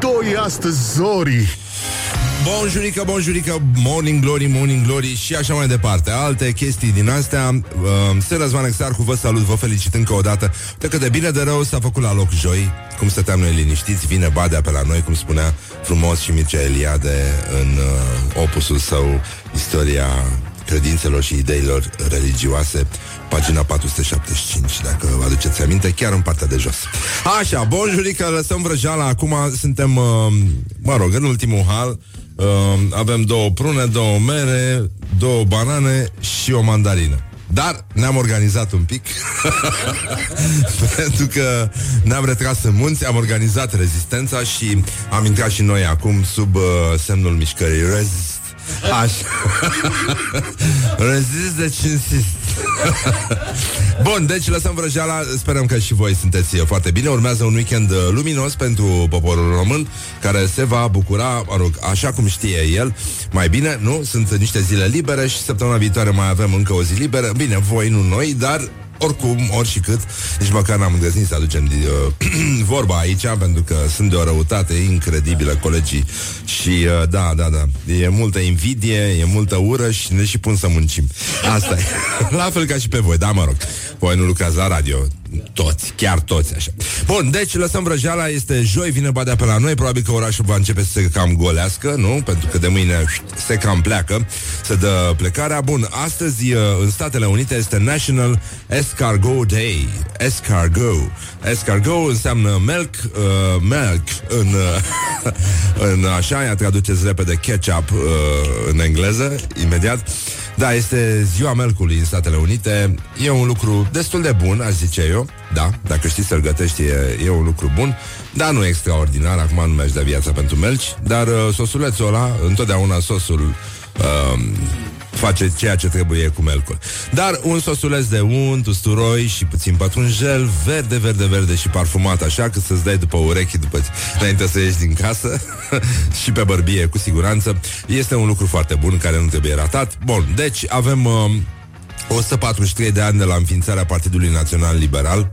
doi astăzi, Zori! Bonjurică, bonjurică, morning glory, morning glory și așa mai departe. Alte chestii din astea. Uh, Se Răzvan Exarcu, vă salut, vă felicit încă o dată. De cât de bine de rău s-a făcut la loc joi. Cum stăteam noi liniștiți, vine Badea pe la noi, cum spunea frumos și Mircea Eliade în uh, opusul său Istoria credințelor și ideilor religioase, pagina 475, dacă vă aduceți aminte, chiar în partea de jos. Așa, bonjurică, lăsăm vrăjeala, acum suntem, uh, mă rog, în ultimul hal, uh, avem două prune, două mere, două banane și o mandarină. Dar ne-am organizat un pic Pentru că ne-am retras în munți Am organizat rezistența Și am intrat și noi acum Sub uh, semnul mișcării Resist Așa. Rezist de ce insist Bun, deci lăsăm vrăjeala Sperăm că și voi sunteți foarte bine. Urmează un weekend uh, luminos pentru poporul român Care se va bucura, mă rog, așa cum știe el Mai bine, nu? Sunt niște zile libere Și săptămâna viitoare mai avem încă o zi liberă. Bine, voi, nu noi, dar oricum, oricât, nici măcar n-am îndrăznit să aducem uh, vorba aici, pentru că sunt de o răutate incredibilă colegii și uh, da, da, da, e multă invidie, e multă ură și ne și pun să muncim. Asta e. La fel ca și pe voi, da, mă rog. Voi nu lucrați la radio, toți, chiar toți așa. Bun, deci lăsăm vrăjeala, este joi, vine badea pe la noi, probabil că orașul va începe să se cam golească, nu? Pentru că de mâine se cam pleacă, se dă plecarea. Bun, astăzi uh, în Statele Unite este National Escargot Day. Escargot. Escargot înseamnă milk, uh, milk în, uh, în așa, ia traduceți repede ketchup uh, în engleză, imediat. Da, este ziua melcului în Statele Unite. E un lucru destul de bun, aș zice eu. Da, dacă știi să-l gătești, e, e un lucru bun. Dar nu extraordinar, acum nu mergi de viața pentru melci. Dar uh, sosulețul ăla, întotdeauna sosul... Uh, face ceea ce trebuie cu melcul. Dar un sosuleț de unt, usturoi și puțin pătrunjel, verde, verde, verde și parfumat, așa că să-ți dai după urechi după ce, înainte să ieși din casă și pe bărbie, cu siguranță. Este un lucru foarte bun care nu trebuie ratat. Bun, deci avem uh, 143 de ani de la înființarea Partidului Național Liberal.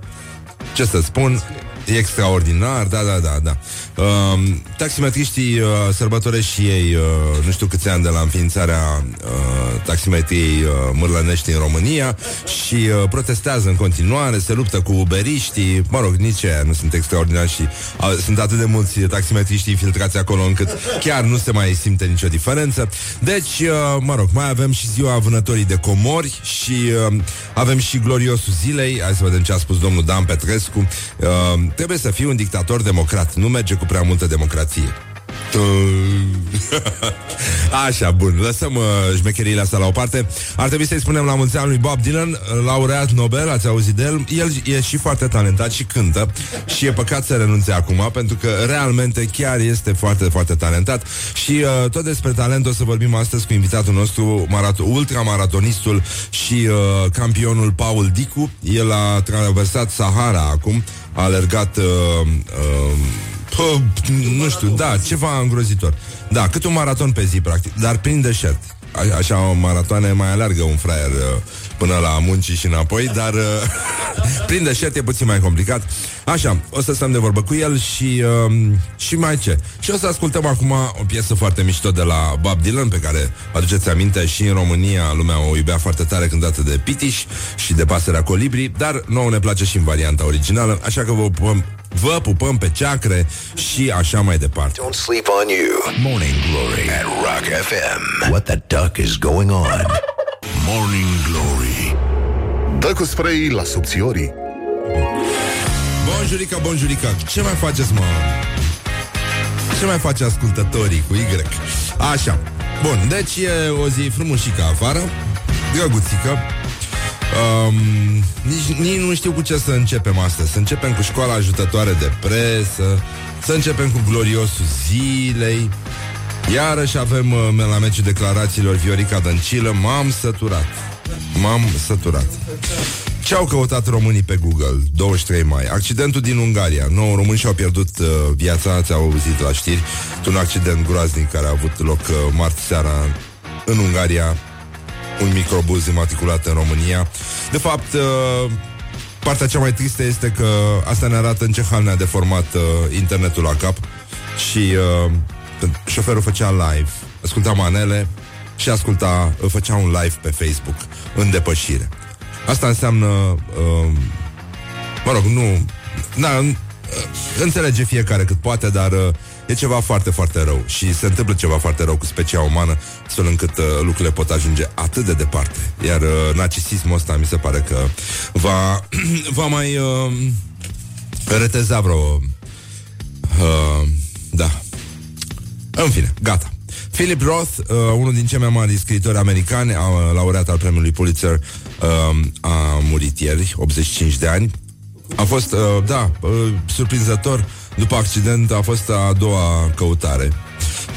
Ce să spun, E extraordinar, da, da, da, da. Uh, taximetriștii uh, sărbătoresc și ei, uh, nu știu câți ani de la înființarea uh, taximetriei uh, mârlănești în România și uh, protestează în continuare, se luptă cu uberiștii, mă rog, nici aia nu sunt extraordinari și uh, sunt atât de mulți taximetriști infiltrați acolo încât chiar nu se mai simte nicio diferență. Deci, uh, mă rog, mai avem și ziua vânătorii de comori și uh, avem și gloriosul zilei, hai să vedem ce a spus domnul Dan Petrescu, uh, trebuie să fii un dictator democrat. Nu merge cu prea multă democrație. Așa, bun, lăsăm uh, șmecheriile astea la o parte. Ar trebui să-i spunem la mulți ani lui Bob Dylan uh, Laureat Nobel, ați auzit de el. El e și foarte talentat și cântă. Și e păcat să renunțe acum Pentru că realmente chiar este foarte, foarte talentat. Și uh, tot despre talent O să vorbim astăzi cu invitatul nostru marato- Ultramaratonistul și uh, campionul Paul Dicu. El a traversat Sahara acum A alergat uh, uh, Pă, nu știu, da, ceva îngrozitor. Da, cât un maraton pe zi, practic, dar prin deșert. A, așa, o maratoane mai alergă un fraier uh, până la muncii și înapoi, dar uh, prin deșert e puțin mai complicat. Așa, o să stăm de vorbă cu el și, uh, și mai ce. Și o să ascultăm acum o piesă foarte mișto de la Bob Dylan, pe care, aduceți aminte, și în România lumea o iubea foarte tare cântată de Pitiș și de Pasărea Colibri, dar nouă ne place și în varianta originală, așa că vă pupăm Vă pupăm pe ceacre și așa mai departe. Don't sleep on you. Morning Glory at Rock FM. What the duck is going on? Morning Glory. Dă cu spray la subțiorii. Bonjurica, bonjurica, ce mai faceți, mă? Ce mai face ascultătorii cu Y? Așa. Bun, deci e o zi frumușică afară, drăguțică, Um, nici, nici nu știu cu ce să începem astăzi. Să începem cu școala ajutătoare de presă, să începem cu gloriosul zilei. Iarăși avem uh, la meciul declarațiilor Viorica Dăncilă. M-am săturat. M-am săturat. Ce au căutat românii pe Google 23 mai? Accidentul din Ungaria 9 români și-au pierdut uh, viața Ați auzit la știri Un accident groaznic care a avut loc uh, marți seara În Ungaria un microbuz imatriculat în România. De fapt, uh, partea cea mai tristă este că asta ne arată în ce hal ne-a deformat uh, internetul la cap. și uh, când șoferul făcea live, asculta manele și asculta, făcea un live pe Facebook în depășire. Asta înseamnă, uh, mă rog, nu, na, înțelege fiecare cât poate, dar uh, e ceva foarte, foarte rău și se întâmplă ceva foarte rău cu specia umană, astfel încât uh, lucrurile pot ajunge atât de departe. Iar uh, narcisismul ăsta mi se pare că va, va mai uh, reteza vreo... Uh, da. În fine, gata. Philip Roth, uh, unul din cei mai mari scriitori americani, a, laureat al premiului Pulitzer, uh, a murit ieri, 85 de ani. A fost, uh, da, uh, surprinzător, după accident a fost a doua căutare.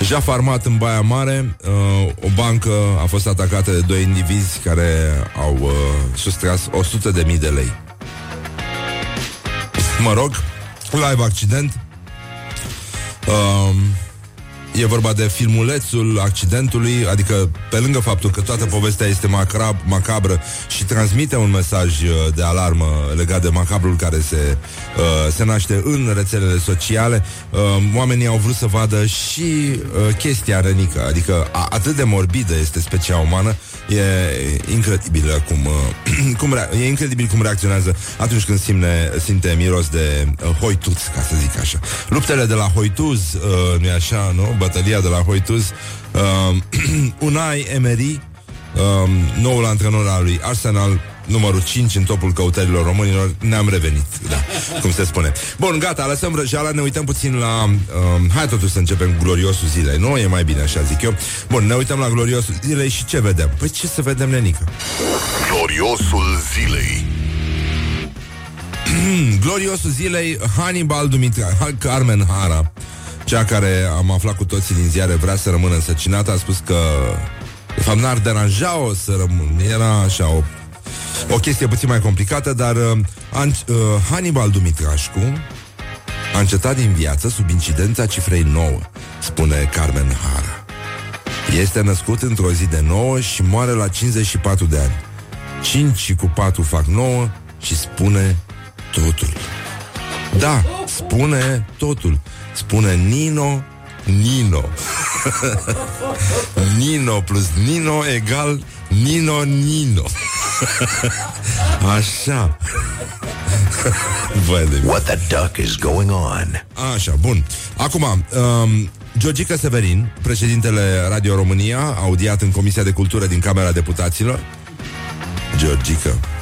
Jaf armat în Baia Mare, uh, o bancă a fost atacată de doi indivizi care au uh, sustras 100 de mii de lei. Mă rog, live accident. Uh, E vorba de filmulețul accidentului, adică pe lângă faptul că toată povestea este macrab, macabră și transmite un mesaj uh, de alarmă legat de macabrul care se, uh, se naște în rețelele sociale, uh, oamenii au vrut să vadă și uh, chestia rănică, adică a, atât de morbidă este specia umană, e incredibil cum, uh, cum rea- e incredibil cum reacționează atunci când simte, simte miros de uh, hoituț, ca să zic așa. Luptele de la hoituz, uh, nu-i așa, nu? Bătălia de la Hoituz, uh, Unai Emery, uh, noul antrenor al lui Arsenal, numărul 5 în topul căutărilor românilor, ne-am revenit, da, cum se spune. Bun, gata, lăsăm vrăjeala, ne uităm puțin la... Uh, hai totuși să începem gloriosul zilei, nu? E mai bine așa, zic eu. Bun, ne uităm la gloriosul zilei și ce vedem? Păi ce să vedem, nenică? Gloriosul zilei. gloriosul zilei, Hannibal Dumitru, Carmen Hara, cea care am aflat cu toții din ziare vrea să rămână însăcinată, a spus că de fapt n-ar deranja-o să rămână. Era așa o, o chestie puțin mai complicată, dar uh, an, uh, Hannibal Dumitrașcu a încetat din viață sub incidența cifrei 9, spune Carmen Hara. Este născut într-o zi de 9 și moare la 54 de ani. 5 cu 4 fac 9 și spune totul. Da, spune totul. Spune Nino, Nino. Nino plus Nino egal Nino, Nino. Așa. Băi de What the duck is going on? Așa, bun. Acum, um, Georgica Severin, președintele Radio România, audiat în Comisia de Cultură din Camera Deputaților. Georgica.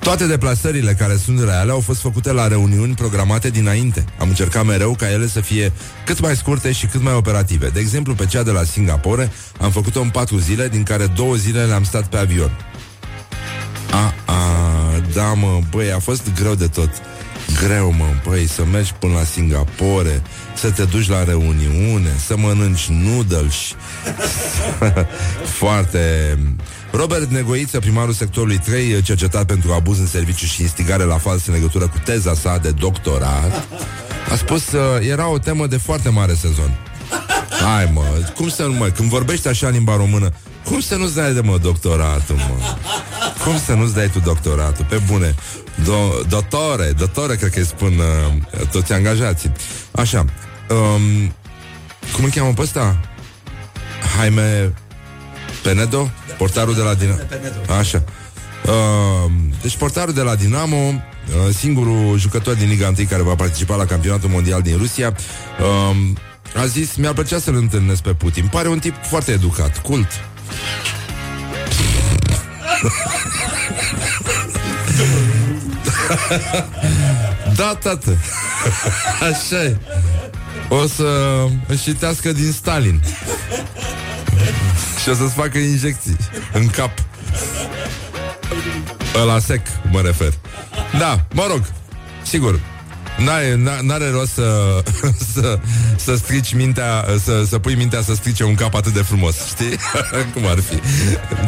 Toate deplasările care sunt reale au fost făcute la reuniuni programate dinainte. Am încercat mereu ca ele să fie cât mai scurte și cât mai operative. De exemplu, pe cea de la Singapore am făcut-o în patru zile, din care două zile le-am stat pe avion. A, a, da, mă, băi, a fost greu de tot. Greu, mă, băi, să mergi până la Singapore, să te duci la reuniune, să mănânci noodles. Foarte... Robert Negoiță, primarul sectorului 3, cercetat pentru abuz în serviciu și instigare la fals în legătură cu teza sa de doctorat, a spus că era o temă de foarte mare sezon. Hai mă, cum să nu mă, când vorbești așa în limba română, cum să nu-ți dai de mă doctoratul, mă? Cum să nu-ți dai tu doctoratul? Pe bune, Do- doctore, doctore, cred că îi spun uh, toți angajații. Așa, um, cum îl cheamă pe ăsta? Jaime Penedo? Portarul de la Dinamo. Așa. Uh, deci portarul de la Dinamo, uh, singurul jucător din Liga 1 care va participa la campionatul mondial din Rusia, uh, a zis, mi-ar plăcea să-l întâlnesc pe Putin. Pare un tip foarte educat, cult. da, tată. Așa e. O să își citească din Stalin. Și o să-ți facă injecții în cap. La sec, mă refer. Da, mă rog, sigur, N-are, n-are rost să, să, să strici mintea să, să pui mintea să strice un cap atât de frumos Știi? Cum ar fi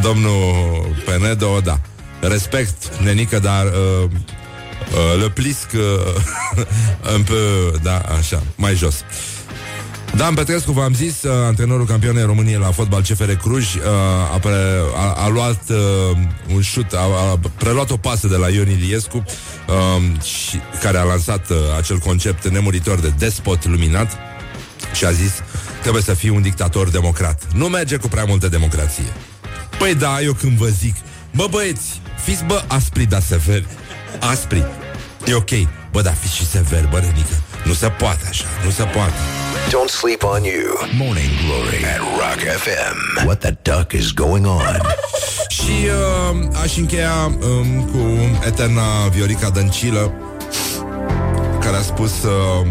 Domnul Penedo, da Respect, nenică, dar uh, uh, Le plisc uh, Un peu, da, așa, mai jos Dan Petrescu, v-am zis, uh, antrenorul campionei României la fotbal CFR Cluj uh, a, pre, a, a luat uh, un șut, a, a preluat o pasă de la Ion Iliescu uh, și, care a lansat uh, acel concept nemuritor de despot luminat și a zis trebuie să fii un dictator democrat. Nu merge cu prea multă democrație. Păi da, eu când vă zic, bă băieți, fiți bă aspri, dar severi. Aspri. E ok. Bă, dar fiți și severi, bă, Renică. Nu se poate așa, nu se poate. Don't sleep on you. Morning Glory at Rock FM. What the duck is going on? Și uh, aș încheia um, cu eterna Viorica Dăncilă, care a spus, uh,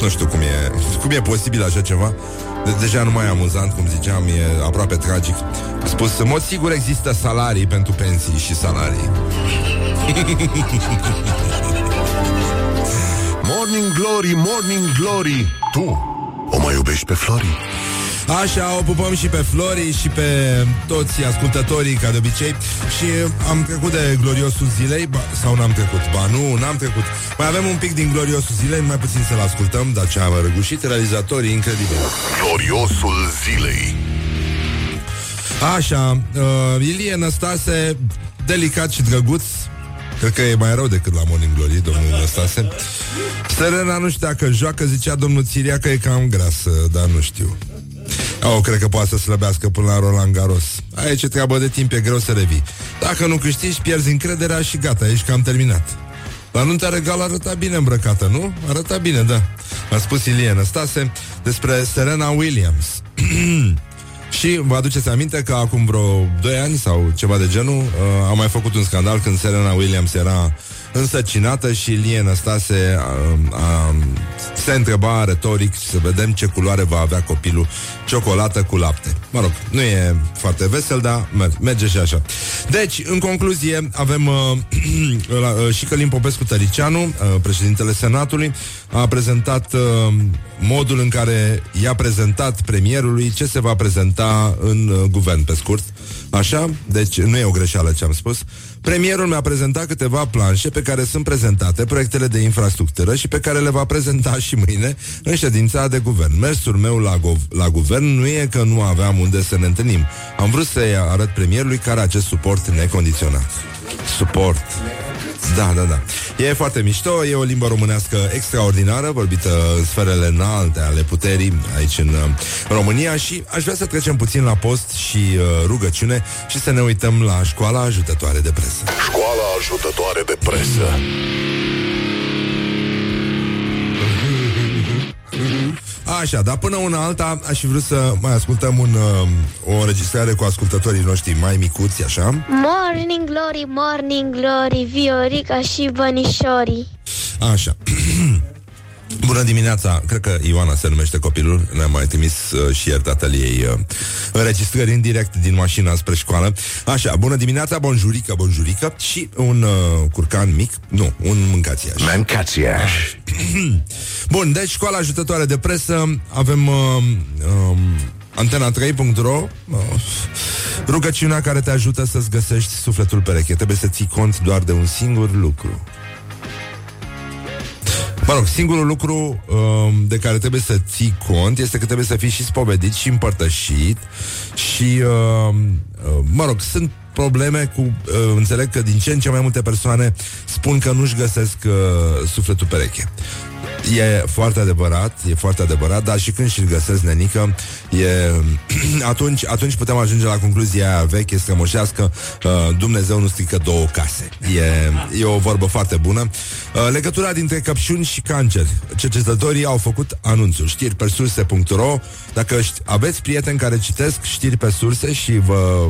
nu știu cum e, cum e posibil așa ceva, de- deja nu mai e amuzant, cum ziceam, e aproape tragic. A spus, în mod sigur există salarii pentru pensii și salarii. Morning Glory, Morning Glory Tu o mai iubești pe Flori? Așa, o pupăm și pe Flori și pe toți ascultătorii, ca de obicei Și am trecut de gloriosul zilei ba, Sau n-am trecut? Ba nu, n-am trecut Mai avem un pic din gloriosul zilei Mai puțin să-l ascultăm, dar ce am răgușit Realizatorii incredibili Gloriosul zilei Așa, uh, Ilie Năstase Delicat și drăguț Cred că e mai rău decât la Morning Glory, domnul Năstase. Serena nu știa că joacă Zicea domnul Țiria că e cam grasă Dar nu știu. Oh, cred că poate să slăbească până la Roland Garros. Aici e treabă de timp, e greu să revii. Dacă nu câștigi, pierzi încrederea și gata, ești cam terminat. La nunta regală arăta bine îmbrăcată, nu? Arăta bine, da. A spus Ilie Năstase despre Serena Williams Și vă aduceți aminte că acum vreo 2 ani sau ceva de genul uh, a mai făcut un scandal când Serena Williams era însăcinată și Lie Năstase uh, uh, se întreba retoric să vedem ce culoare va avea copilul ciocolată cu lapte. Mă rog, nu e foarte vesel, dar mer- merge și așa. Deci, în concluzie, avem uh, la, uh, și Călim Popescu Tăricianu, uh, președintele Senatului, a prezentat uh, modul în care i-a prezentat premierului ce se va prezenta în uh, guvern, pe scurt. Așa? Deci nu e o greșeală ce am spus. Premierul mi-a prezentat câteva planșe pe care sunt prezentate proiectele de infrastructură și pe care le va prezenta și mâine în ședința de guvern. Mersul meu la, gov- la guvern nu e că nu aveam unde să ne întâlnim. Am vrut să-i arăt premierului care acest suport necondiționat. Suport. Da, da, da. E foarte mișto, e o limbă românească extraordinară, vorbită în sferele înalte ale puterii aici în uh, România și aș vrea să trecem puțin la post și uh, rugăciune și să ne uităm la școala ajutătoare de presă. Școala ajutătoare de presă Așa, dar până una alta aș fi vrut să mai ascultăm un, uh, o înregistrare cu ascultătorii noștri mai micuți, așa. Morning glory, morning glory, Viorica și bănișorii. Așa. Bună dimineața, cred că Ioana se numește copilul Ne-a mai trimis uh, și ieri tatăl ei uh, Înregistrări în direct din mașina spre școală Așa, bună dimineața, bonjurică, bonjurică Și un uh, curcan mic Nu, un mâncațiaș Mancațiaș. Bun, deci școala ajutătoare de presă Avem uh, um, Antena3.ro uh, Rugăciunea care te ajută să-ți găsești sufletul pereche Trebuie să ții cont doar de un singur lucru Mă rog, singurul lucru um, de care trebuie să ții cont este că trebuie să fii și spovedit și împărtășit și, um, uh, mă rog, sunt probleme cu, uh, înțeleg că din ce în ce mai multe persoane spun că nu-și găsesc uh, sufletul pereche. E foarte adevărat, e foarte adevărat, dar și când și-l găsesc nenică, e, atunci, atunci putem ajunge la concluzia aia veche, strămoșească, uh, Dumnezeu nu strică două case. E, e o vorbă foarte bună. Uh, legătura dintre căpșuni și cancer. Cercetătorii au făcut anunțuri. Știri pe surse.ro Dacă ști- aveți prieteni care citesc știri pe surse și vă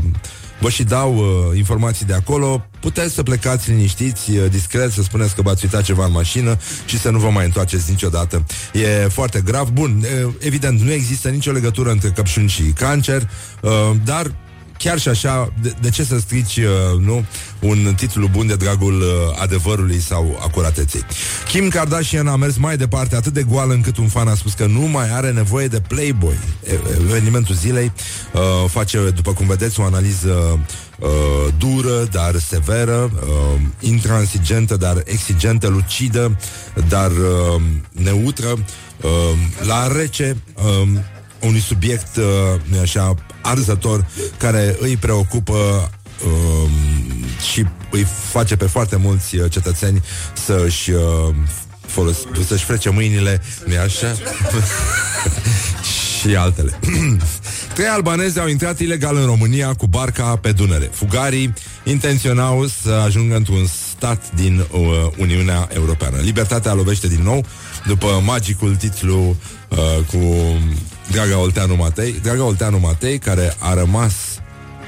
vă și dau uh, informații de acolo, puteți să plecați liniștiți, uh, discret, să spuneți că v-ați uitat ceva în mașină și să nu vă mai întoarceți niciodată. E foarte grav. Bun, uh, evident, nu există nicio legătură între căpșuni și cancer, uh, dar chiar și așa, de, de ce să strici, uh, nu, un titlu bun de dragul uh, adevărului sau acurateței. Kim Kardashian a mers mai departe, atât de goală încât un fan a spus că nu mai are nevoie de Playboy. Evenimentul zilei uh, face, după cum vedeți, o analiză uh, dură, dar severă, uh, intransigentă, dar exigentă, lucidă, dar uh, neutră, uh, la rece, uh, unui subiect, uh, așa, arzător, care îi preocupă uh, și îi face pe foarte mulți uh, cetățeni să-și uh, folos, să-și frece mâinile, nu așa? și altele. Trei albanezi au intrat ilegal în România cu barca pe Dunăre. Fugarii intenționau să ajungă într-un stat din uh, Uniunea Europeană. Libertatea lovește din nou după magicul titlu uh, cu Draga Olteanu Matei. Draga Olteanu Matei, care a rămas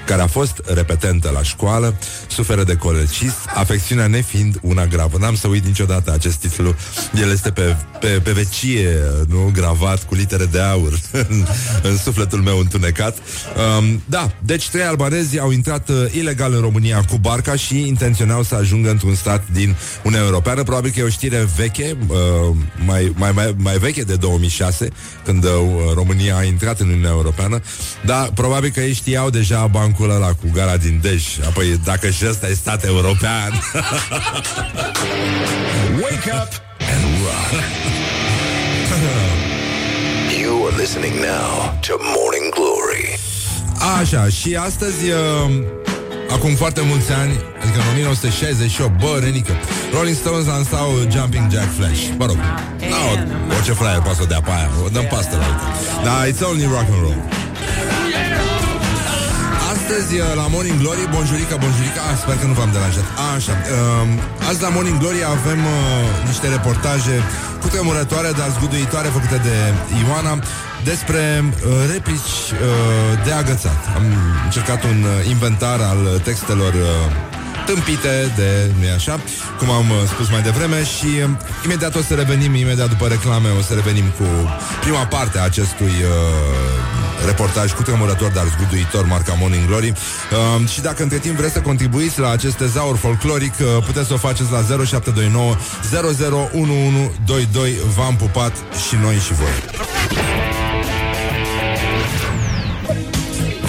care a fost repetentă la școală, suferă de colecist, afecțiunea nefiind una gravă. N-am să uit niciodată acest titlu. El este pe, pe, pe vecie, nu gravat cu litere de aur în, în sufletul meu întunecat. Um, da, deci trei albanezi au intrat uh, ilegal în România cu barca și intenționau să ajungă într-un stat din Uniunea Europeană. Probabil că e o știre veche, uh, mai, mai, mai, mai veche de 2006, când uh, România a intrat în Uniunea Europeană, dar probabil că ei știau deja bancul bancul ăla cu gara din Dej. Apoi dacă și ăsta e stat european. Wake up and rock You are listening now to Morning Glory. Așa, și astăzi uh, Acum foarte mulți ani Adică în 1968 Bă, Renică Rolling Stones lansau Jumping Jack Flash. Mă rog, da, orice fraier poate să dea pe aia O dăm pastă la altă. Da, it's only rock and roll Astăzi uh, la Morning Glory, bonjurica, bonjurica ah, Sper că nu v-am deranjat Așa, uh, azi la Morning Glory avem uh, niște reportaje cu tremurătoare, dar zguduitoare făcute de Ioana despre uh, replici uh, de agățat. Am încercat un uh, inventar al textelor uh, tâmpite de, nu așa, cum am uh, spus mai devreme și uh, imediat o să revenim, imediat după reclame, o să revenim cu prima parte a acestui uh, reportaj cu tremurător, dar zguduitor, marca Morning Glory. Uh, și dacă între timp vreți să contribuiți la acest tezaur folcloric, uh, puteți să o faceți la 0729 001122. V-am pupat și noi și voi.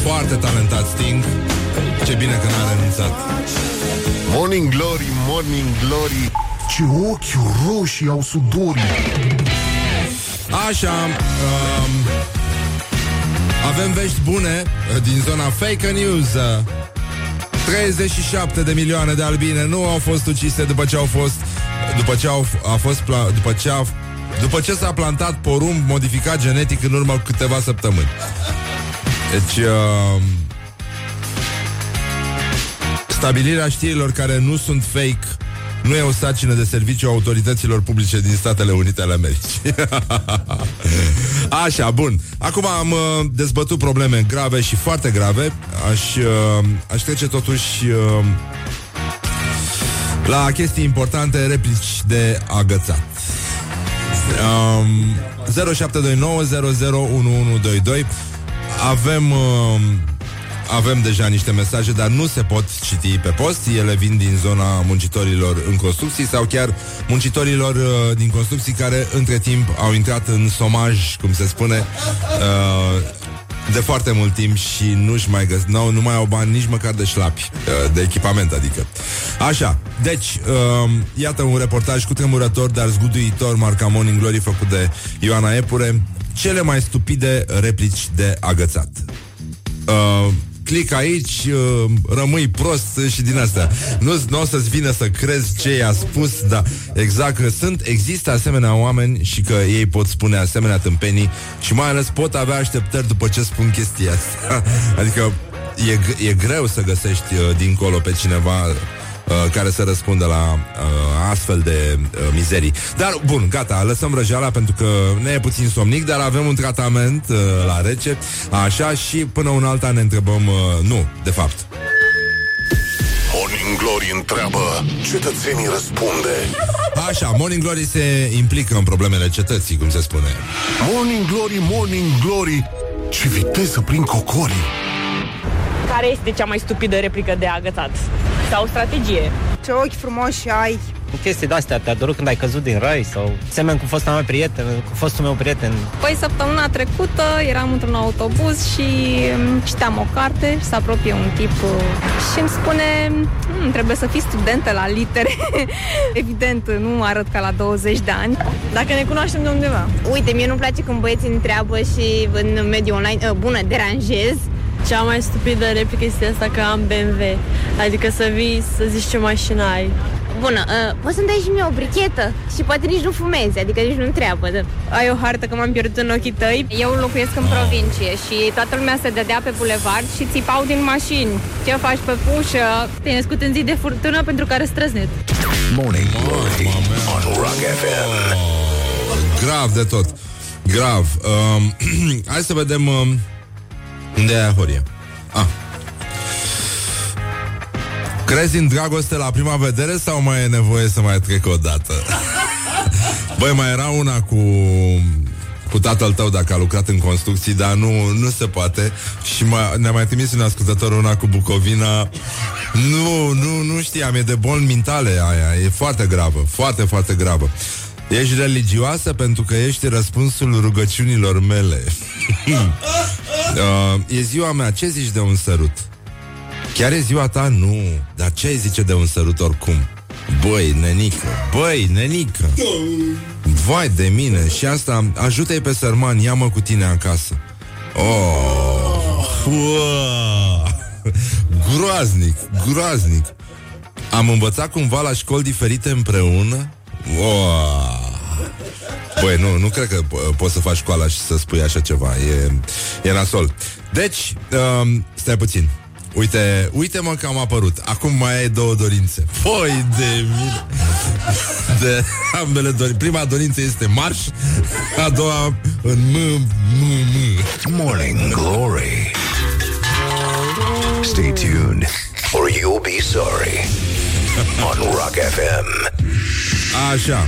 Foarte talentat Sting. Ce bine că n-a renunțat. Morning Glory, Morning Glory, ce ochi roșii au sudorii. Așa, um, avem vești bune uh, din zona fake news. 37 uh, de milioane de albine nu au fost ucise după ce au fost după ce au a fost pla, după ce a, după ce s-a plantat porumb modificat genetic în urmă câteva săptămâni. Deci uh, stabilirea știrilor care nu sunt fake nu e o sarcină de serviciu autorităților publice din Statele Unite ale Americii. Așa, bun. Acum am uh, dezbătut probleme grave și foarte grave. Aș, uh, aș trece totuși uh, la chestii importante, replici de agățat. Um, 0729 Avem uh, avem deja niște mesaje, dar nu se pot citi pe post. Ele vin din zona muncitorilor în construcții sau chiar muncitorilor uh, din construcții care între timp au intrat în somaj, cum se spune, uh, de foarte mult timp și nu-și mai găs- nu, nu mai au bani nici măcar de șlapi, uh, de echipament, adică. Așa, deci, uh, iată un reportaj cu tremurător, dar zguduitor, marca Morning Glory, făcut de Ioana Epure, cele mai stupide replici de agățat. Uh, click aici, uh, rămâi prost și din astea. Nu, nu o să-ți vină să crezi ce i-a spus, dar exact că sunt, există asemenea oameni și că ei pot spune asemenea tâmpenii și mai ales pot avea așteptări după ce spun chestia asta. adică e, e greu să găsești uh, dincolo pe cineva uh, care să răspundă la uh, astfel de uh, mizerii. Dar, bun, gata, lăsăm răjeala pentru că ne e puțin somnic, dar avem un tratament uh, la rece, așa, și până un alta ne întrebăm, uh, nu, de fapt. Morning Glory întreabă, cetățenii răspunde. Așa, Morning Glory se implică în problemele cetății, cum se spune. Morning Glory, Morning Glory, ce viteză prin cocorii. Care este cea mai stupidă replică de agățat? Sau strategie? Ce ochi frumoși ai! Cu chestii de-astea, te-a durut când ai căzut din rai sau semen cu fosta mea prieten, cu fostul meu prieten. Păi săptămâna trecută eram într-un autobuz și mm, citeam o carte și se apropie un tip uh, și îmi spune "Mm, trebuie să fii studentă la litere. Evident, nu arăt ca la 20 de ani. Dacă ne cunoaștem de undeva. Uite, mie nu-mi place când băieții întreabă și în mediul online, uh, bună, deranjez. Cea mai stupidă replică este asta că am BMW. Adică să vii să zici ce mașină ai. Bună, uh, poți să-mi dai și mie o brichetă? Și poate nici nu fumezi, adică nici nu întreabă. Da. Ai o hartă că m-am pierdut în ochii tăi. Eu locuiesc în provincie și toată lumea se dădea pe bulevard și țipau din mașini. Ce faci pe pușă? Te-ai născut în zi de furtună pentru care străznet. Morning Glory on Rock FM. Grav de tot. Grav. Um, hai să vedem um, unde e Horia. Ah. Crezi în dragoste la prima vedere sau mai e nevoie să mai trec o dată? Băi, mai era una cu cu tatăl tău dacă a lucrat în construcții, dar nu, nu se poate. Și mai, ne-a mai trimis un ascultător una cu Bucovina. Nu, nu, nu știam, e de boli mentale aia, e foarte gravă, foarte, foarte gravă. Ești religioasă pentru că ești răspunsul rugăciunilor mele. uh, e ziua mea, ce zici de un sărut? Chiar e ziua ta? Nu. Dar ce ai zice de un sărut oricum? Băi, nenică, băi, nenică Vai de mine Și asta, ajută-i pe sărman Ia-mă cu tine acasă Oh, uah. Groaznic, groaznic Am învățat cumva la școli diferite împreună oh. Băi, nu, nu cred că po- poți să faci școala și să spui așa ceva E, e nasol Deci, um, stai puțin Uite, uite-mă că am apărut. Acum mai ai două dorințe. Foi de mine. De ambele dorințe. Prima dorință este marș, a doua în m, m, m. Morning Glory. Stay tuned or you'll be sorry on Rock FM. Așa.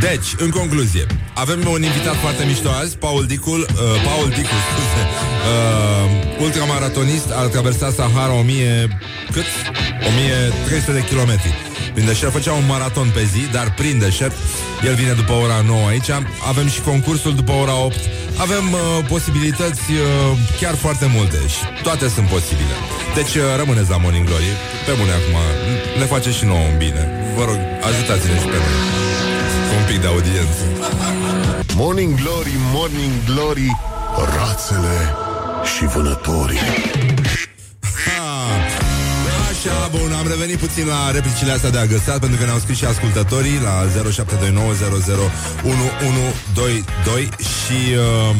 Deci, în concluzie, avem un invitat foarte mișto azi, Paul Dicul, uh, Paul Dicul, scuze, uh, ultramaratonist, a traversat Sahara 1000, cât? 1300 de kilometri. Prin deșert făcea un maraton pe zi, dar prin deșert, el vine după ora 9 aici, avem și concursul după ora 8, avem uh, posibilități uh, chiar foarte multe și toate sunt posibile. Deci uh, rămâneți la Morning Glory, pe bune acum, ne face și nouă un bine. Vă rog, ajutați-ne și pe noi cu un pic de audiență. Morning Glory, Morning Glory Rațele și vânătorii Așa, bun, am revenit puțin la replicile astea de agăsat Pentru că ne-au scris și ascultătorii La 0729001122 Și uh,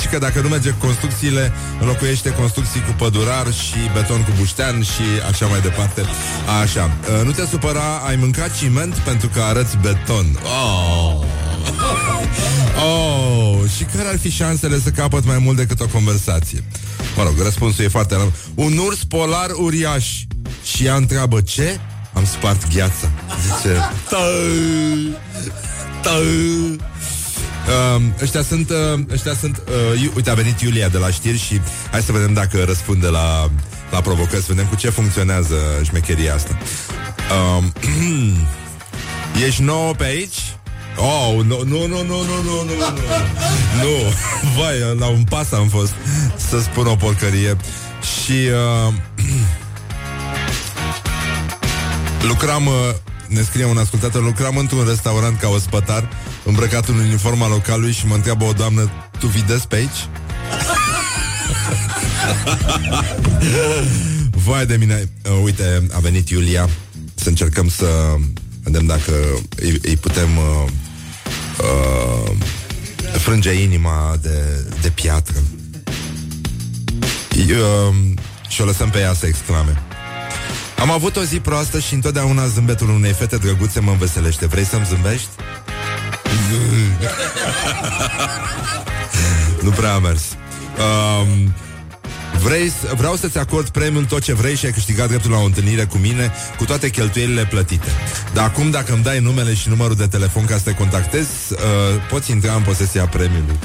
Și că dacă nu merge construcțiile Înlocuiește construcții cu pădurar Și beton cu buștean Și așa mai departe Așa, uh, nu te supăra Ai mâncat ciment pentru că arăți beton Oh Oh, și care ar fi șansele să capăt mai mult decât o conversație? Mă rog, răspunsul e foarte lung. Un urs polar uriaș Și ea întreabă ce? Am spart gheața Zice "Tăi, tăi." Uh, ăștia sunt, uh, ăștia sunt uh, iu- Uite, a venit Iulia de la știri Și hai să vedem dacă răspunde la, la provocări Să vedem cu ce funcționează șmecheria asta uh, Ești nouă pe aici? Oh, nu, nu, nu, nu, nu, nu, nu, nu. Nu, vai, la un pas am fost să spun o porcărie. Și uh, lucram, uh, ne scrie un ascultător, lucram într-un restaurant ca ospătar, îmbrăcat în uniforma localului și mă întreabă o doamnă, tu videzi pe aici? Vai de mine, uh, uite, a venit Iulia să încercăm să vedem dacă îi, îi putem uh, uh, frânge inima de, de piatră. Uh, și o lăsăm pe ea să exclame. Am avut o zi proastă și întotdeauna zâmbetul unei fete drăguțe mă înveselește. Vrei să-mi zâmbești? nu prea a mers. Um, Vrei, vreau să-ți acord premiul tot ce vrei și ai câștigat dreptul la o întâlnire cu mine cu toate cheltuielile plătite. Dar acum, dacă îmi dai numele și numărul de telefon ca să te contactezi, uh, poți intra în posesia premiului.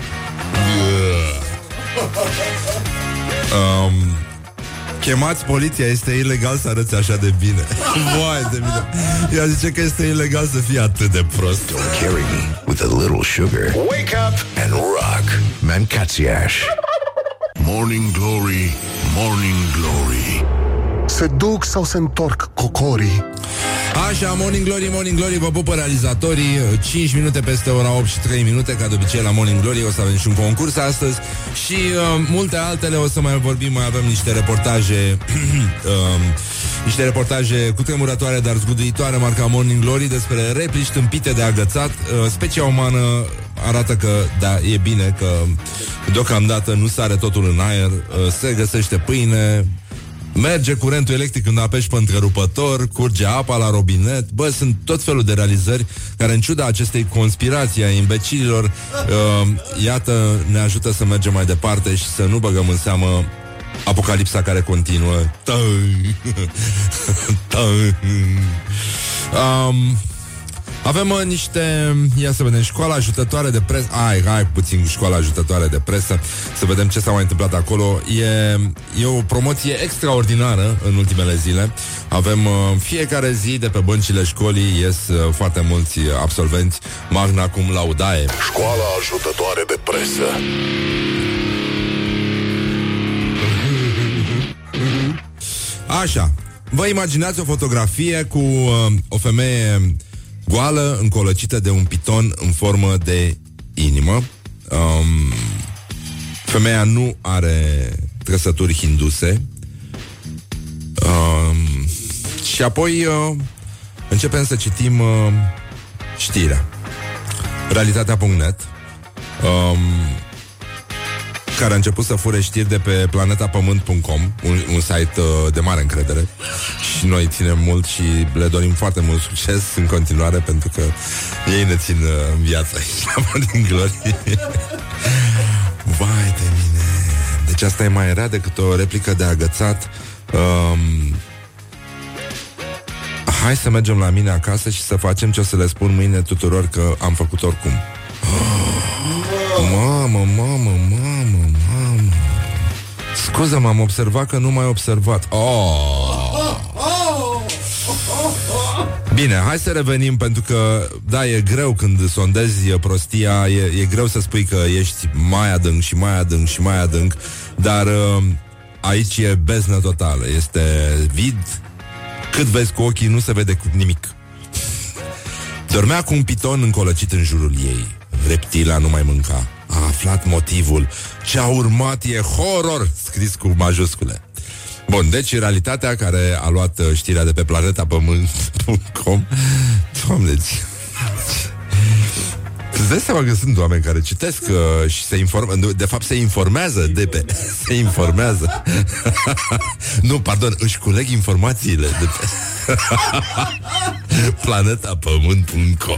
Um, Chemați poliția, este ilegal să arăți așa de bine. Vai de mine. Ea zice că este ilegal să fii atât de prost. Don't carry me with a little sugar. Wake up and rock. Mancațiaș. Morning Glory, Morning Glory. Se duc sau se întorc cocorii? Așa, Morning Glory, Morning Glory, vă pupă realizatorii. 5 minute peste ora 8 și 3 minute Ca de obicei la Morning Glory o să avem și un concurs astăzi. Și uh, multe altele o să mai vorbim Mai avem niște reportaje uh, Niște reportaje cu tremurătoare Dar zguduitoare marca Morning Glory Despre replici tâmpite de agățat. Uh, Specia umană arată că Da, e bine că Deocamdată nu sare totul în aer. Uh, Se găsește pâine Merge curentul electric când apeși pe întrerupător, curge apa la robinet. Bă, sunt tot felul de realizări care, în ciuda acestei conspirații a imbecililor, uh, iată, ne ajută să mergem mai departe și să nu băgăm în seamă apocalipsa care continuă. um, avem uh, niște, ia să vedem, școala ajutătoare de presă. Hai, hai puțin școala ajutătoare de presă, să vedem ce s-a mai întâmplat acolo. E, e o promoție extraordinară în ultimele zile. Avem uh, fiecare zi de pe băncile școlii ies uh, foarte mulți absolvenți magna cum laudae. Școala ajutătoare de presă. Așa, vă imaginați o fotografie cu uh, o femeie goală, încolăcită de un piton în formă de inimă. Um, femeia nu are trăsături hinduse. Um, și apoi uh, începem să citim uh, știrea. Realitatea.net um, care a început să fure știri de pe planetapământ.com, un, un site uh, de mare încredere și noi ținem mult și le dorim foarte mult succes în continuare pentru că ei ne țin uh, în viață aici la Morning Glory. Vai de mine! Deci asta e mai rea decât o replică de agățat. Um, hai să mergem la mine acasă și să facem ce o să le spun mâine tuturor că am făcut oricum. Mamă, mamă, mamă, mamă Scuză, m-am observat că nu m-ai observat oh. Bine, hai să revenim pentru că Da, e greu când sondezi prostia e, e greu să spui că ești mai adânc și mai adânc și mai adânc Dar uh, aici e beznă totală Este vid Cât vezi cu ochii nu se vede cu nimic Dormea cu un piton încolăcit în jurul ei Reptila nu mai mânca. A aflat motivul. Ce a urmat e horror, scris cu majuscule. Bun, deci realitatea care a luat uh, știrea de pe planeta pământ.com Doamne, Îți dai seama că sunt oameni care citesc uh, și se informează, de fapt se informează de pe, se informează. nu, pardon, își culeg informațiile de pe planetapământ.com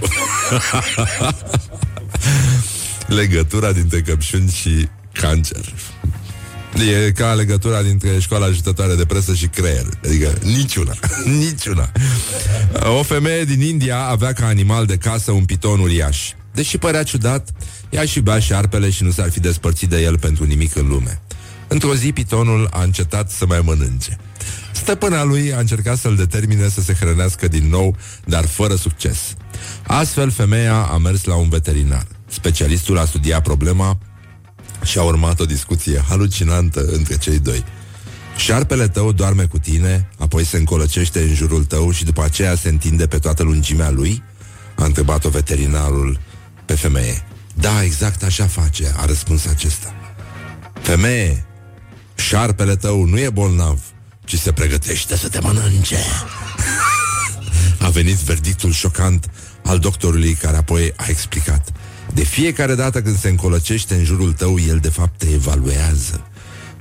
Legătura dintre căpșuni și cancer. E ca legătura dintre școala ajutătoare de presă și creier. Adică niciuna Niciuna. O femeie din India avea ca animal de casă un piton uriaș. Deși părea ciudat Ea și bea șarpele și nu s-ar fi despărțit de el pentru nimic în lume. Într-o zi pitonul a încetat să mai mănânce. Stăpâna lui a încercat să-l determine să se hrănească din nou, dar fără succes. Astfel, femeia a mers la un veterinar. Specialistul a studiat problema și a urmat o discuție halucinantă între cei doi. Șarpele tău doarme cu tine, apoi se încolăcește în jurul tău și după aceea se întinde pe toată lungimea lui? A întrebat-o veterinarul pe femeie. Da, exact așa face, a răspuns acesta. Femeie, șarpele tău nu e bolnav, ci se pregătește să te mănânce. a venit verdictul șocant al doctorului care apoi a explicat. De fiecare dată când se încolăcește în jurul tău, el de fapt te evaluează.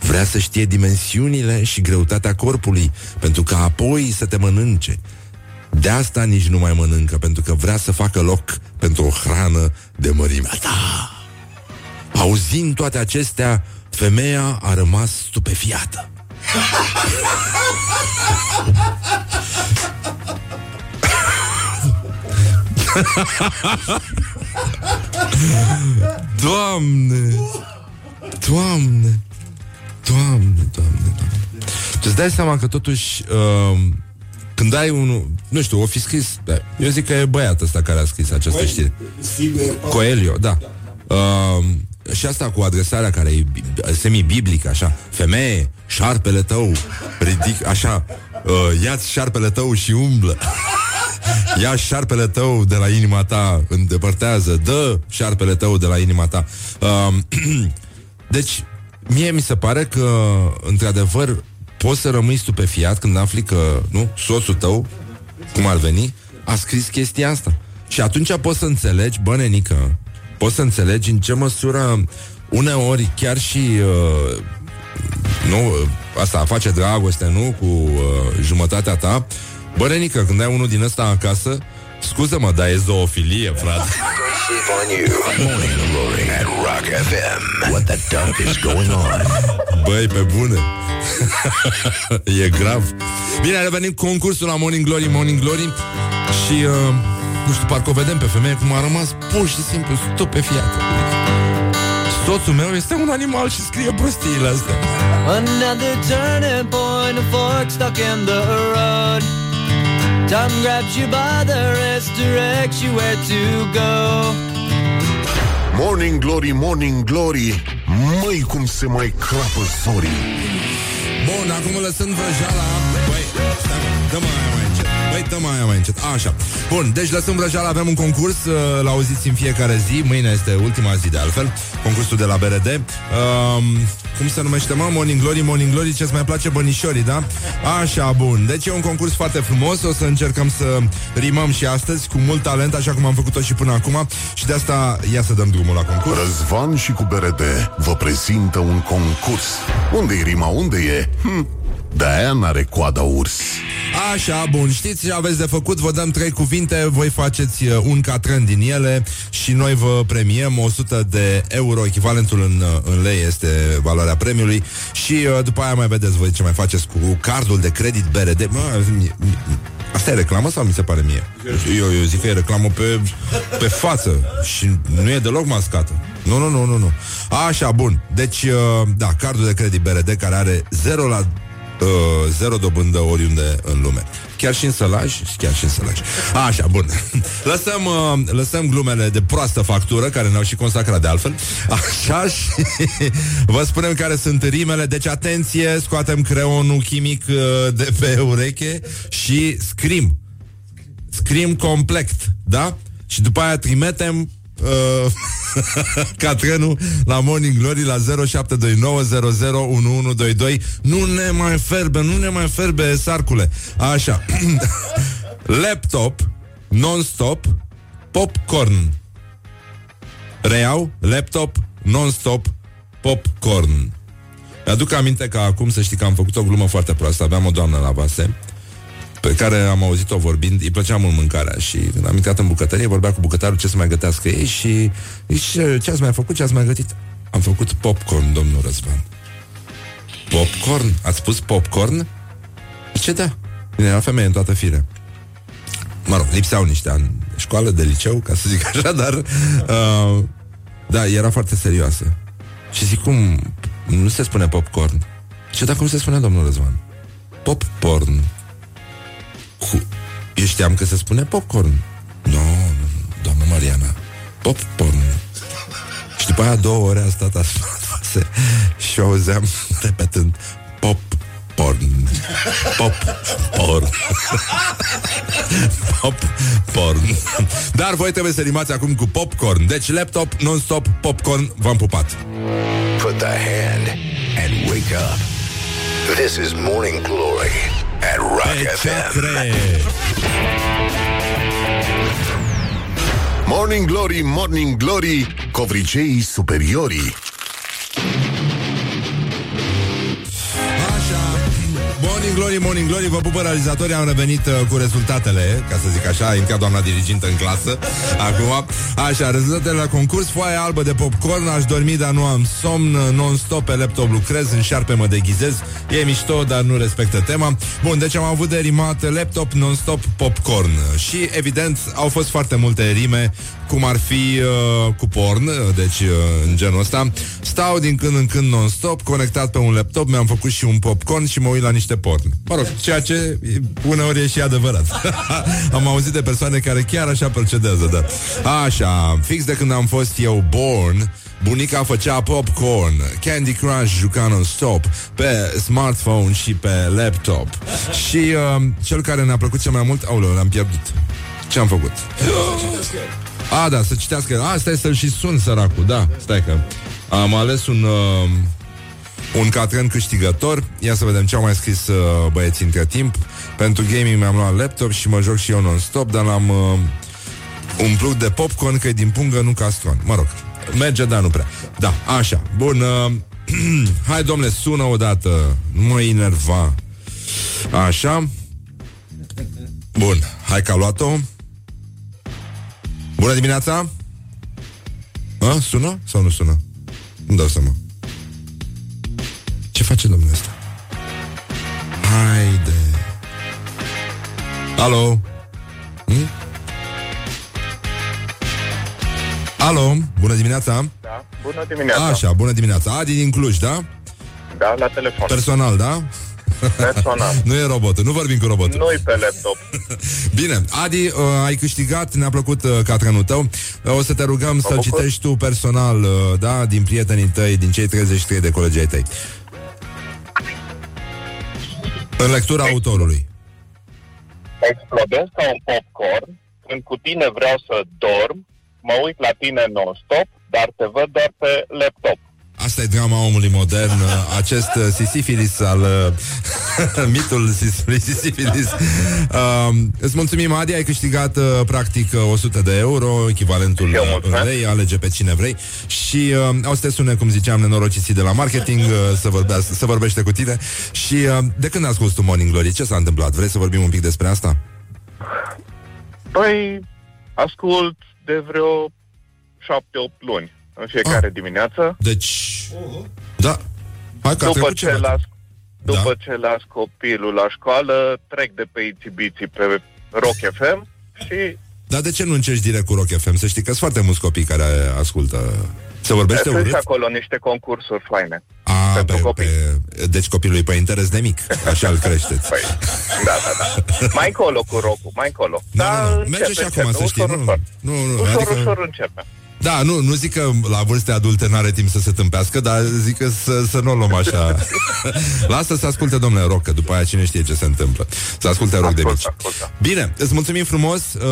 Vrea să știe dimensiunile și greutatea corpului, pentru că apoi să te mănânce. De asta nici nu mai mănâncă, pentru că vrea să facă loc pentru o hrană de mărimea ta. Auzind toate acestea, femeia a rămas stupefiată. Doamne! Doamne! Doamne, doamne, doamne. îți dai seama că totuși uh, când ai unul, nu știu, o fi scris, da, eu zic că e băiatul ăsta care a scris această știre. Coelho, da. Uh, și asta cu adresarea care e bi- semi-biblică, așa. Femeie, șarpele tău, ridic, așa, uh, ia-ți șarpele tău și umblă. Ia șarpele tău de la inima ta, îndepărtează, dă șarpele tău de la inima ta. Uh, deci, mie mi se pare că, într-adevăr, poți să rămâi stupefiat când afli că, nu, soțul tău, cum ar veni, a scris chestia asta. Și atunci poți să înțelegi, bă, nenică, poți să înțelegi în ce măsură uneori chiar și uh, nu, uh, asta face dragoste, nu, cu uh, jumătatea ta. Bă, nenică, când ai unul din ăsta acasă, scuză-mă, dar e zoofilie, frate. Sleep on you. Morning Glory at Rock FM. What the duck is going on? Băi, pe bune E grav Bine, revenim cu concursul la Morning Glory Morning Glory Și, uh, nu știu, parcă o vedem pe femeie Cum a rămas pur și simplu stupefiată Soțul meu este un animal și scrie prostiile astea Another turning point, a fork stuck in the road. Time grabs you by the wrist, directs you where to go. Morning Glory, Morning Glory Măi cum se mai crapă zorii Bun, acum lăsând vrăjeala Băi, stai mă, dă-mă aia mai încet Băi, dă-mă aia mai încet, așa. Bun, deci lăsând vrăjeala, avem un concurs uh, L auziți în fiecare zi, mâine este ultima zi de altfel Concursul de la BRD um, Cum se numește, mă? Morning Glory, Morning Glory Ce-ți mai place bănișorii, da? Așa, bun, deci e un concurs foarte frumos. O să încercăm să rimăm și astăzi Cu mult talent, așa cum am făcut-o și până acum. Și de asta ia să dăm drumul la concurs. Răzvan și cu BRD vă prezintă un concurs. Unde-i rima, unde e? Hm, de-aia n-are coada urs. Așa, bun, știți ce aveți de făcut Vă dăm trei cuvinte, voi faceți uh, un catren din ele Și noi vă premiem 100 de euro Echivalentul în, uh, în lei este valoarea premiului Și uh, după aia mai vedeți voi ce mai faceți Cu cardul de credit BRD mă, mi- mi- Asta e reclamă sau mi se pare mie? Eu, eu zic că e reclamă pe, pe față Și nu e deloc mascată. Nu, nu, nu, nu, nu. Așa, bun, deci, uh, da, cardul de credit BRD Care are 0 la uh, zero dobândă oriunde în lume. Chiar și în sălaj, chiar și în sălaj. Așa, bun. Lăsăm, uh, lăsăm glumele de proastă factură, care ne-au și consacrat de altfel. Așa și vă spunem care sunt rimele. Deci, atenție, scoatem creonul chimic uh, de pe ureche și scrim. Scrim complet, da? Și după aia trimitem uh, Catrenul la Morning Glory la 0729001122 Nu ne mai ferbe, nu ne mai ferbe, sarcule. Așa. Laptop Non-stop Popcorn. Reiau? Laptop Non-stop Popcorn. Mi-aduc aminte că acum să știi că am făcut o glumă foarte proastă. Aveam o doamnă la vase pe care am auzit-o vorbind, îi plăcea mult mâncarea și când am intrat în bucătărie, vorbea cu bucătarul ce să mai gătească ei și zice, ce ați mai făcut, ce ați mai gătit? Am făcut popcorn, domnul Răzvan. Popcorn? Ați spus popcorn? Ce da? Bine, era femeie în toată firea. Mă rog, lipseau niște ani de școală, de liceu, ca să zic așa, dar uh, da, era foarte serioasă. Și zic, cum, nu se spune popcorn? Ce da, cum se spune, domnul Răzvan? Popcorn. Cu... Eu știam că se spune popcorn. Nu, no, nu, doamnă Mariana. Popcorn. Și după aia două ore a stat asfalt și auzeam repetând pop porn. Pop porn. Pop porn. Dar voi trebuie să rimați acum cu popcorn. Deci laptop, non-stop, popcorn, v-am pupat. Put the hand and wake up. This is Morning Glory at Rock FM. Morning Glory, Morning Glory Covriceii superiorii Morning Glory, Morning Glory, vă pupă realizatorii, am revenit uh, cu rezultatele, ca să zic așa, intra doamna dirigintă în clasă. Acum, așa, rezultatele la concurs, foaia albă de popcorn, aș dormi, dar nu am somn, uh, non-stop pe laptop lucrez, în șarpe mă deghizez, e mișto, dar nu respectă tema. Bun, deci am avut de rimat laptop, non-stop, popcorn. Și, evident, au fost foarte multe rime, cum ar fi uh, cu porn, uh, deci uh, în genul ăsta. Stau din când în când non-stop, conectat pe un laptop, mi-am făcut și un popcorn și mă uit la niște porn. Mă rog, ceea ce e- uneori e și adevărat. am auzit de persoane care chiar așa procedează, da. Așa, fix de când am fost eu born, Bunica făcea popcorn, Candy Crush juca non-stop pe smartphone și pe laptop. Și uh, cel care ne-a plăcut cel mai mult, aulă, l-am pierdut. Ce am făcut? A, da, să citească. A, stai să-l și sun, săracul, da. Stai că am ales un... Uh, un catren câștigător. Ia să vedem ce au mai scris uh, băieții între timp. Pentru gaming mi-am luat laptop Și mă joc și eu non-stop Dar l-am uh, umplut de popcorn Că e din pungă, nu castron. Mă rog, merge, dar nu prea. Da, așa, bun uh, Hai, domnule, sună odată. Nu mă enerva. Așa. Bun, hai că a luat-o Bună dimineața A, sună sau nu sună? Nu dau seama Ce face domnul ăsta? Haide Alo hm? Alo, bună dimineața Da, bună dimineața. Așa, bună dimineața Adi din Cluj, da? Da, la telefon. Personal, da? Personal. nu e robotul, nu vorbim cu robotul Nu-i pe laptop. Bine, Adi, uh, ai câștigat, ne-a plăcut uh, catranul tău uh, O să te rugăm să-l bucur. citești tu personal, uh, da, din prietenii tăi, din cei 33 de colegi ai tăi În lectura autorului Explodez ca un popcorn. Când cu tine vreau să dorm, mă uit la tine non-stop, dar te văd doar pe laptop. Asta e drama omului modern, uh, acest uh, sisifilis al uh, mitul sis- lui sisifilis. Uh, îți mulțumim, Adi, ai câștigat uh, practic uh, 100 de euro, echivalentul Eu uh, în mulțumesc. lei, alege pe cine vrei. Și uh, o să te sune, cum ziceam, nenorociții de la marketing uh, să, vorbească, să vorbește cu tine. Și uh, de când asculti tu Morning Glory? Ce s-a întâmplat? Vrei să vorbim un pic despre asta? Păi, ascult de vreo șapte-opt luni în fiecare dimineață. Deci, da. Hai că a După trecut ce, ceva. las, după Da. ce las copilul la școală, trec de pe ițibiții pe Rock FM și Dar de ce nu încerci direct cu Rock FM? Să știi că sunt foarte mulți copii care ascultă. Se vorbește sunt și urât? acolo niște concursuri faine. A, pe, pe, deci copilul e pe interes de mic, așa îl creșteți. Păi, da, da, da. Mai încolo cu rocul, mai încolo. Da, nu, nu. începe, Merge și acum, începe, să știi. Ușor, Nu, ușor. nu, nu, ușor, adică- ușor începe. Da, nu, nu zic că la vârste adulte n-are timp să se tâmpească, dar zic că să, să nu o luăm așa. Lasă să asculte, domnule Roc, că după aia cine știe ce se întâmplă. Să asculte Roc de mici. Bine, îți mulțumim frumos, uh,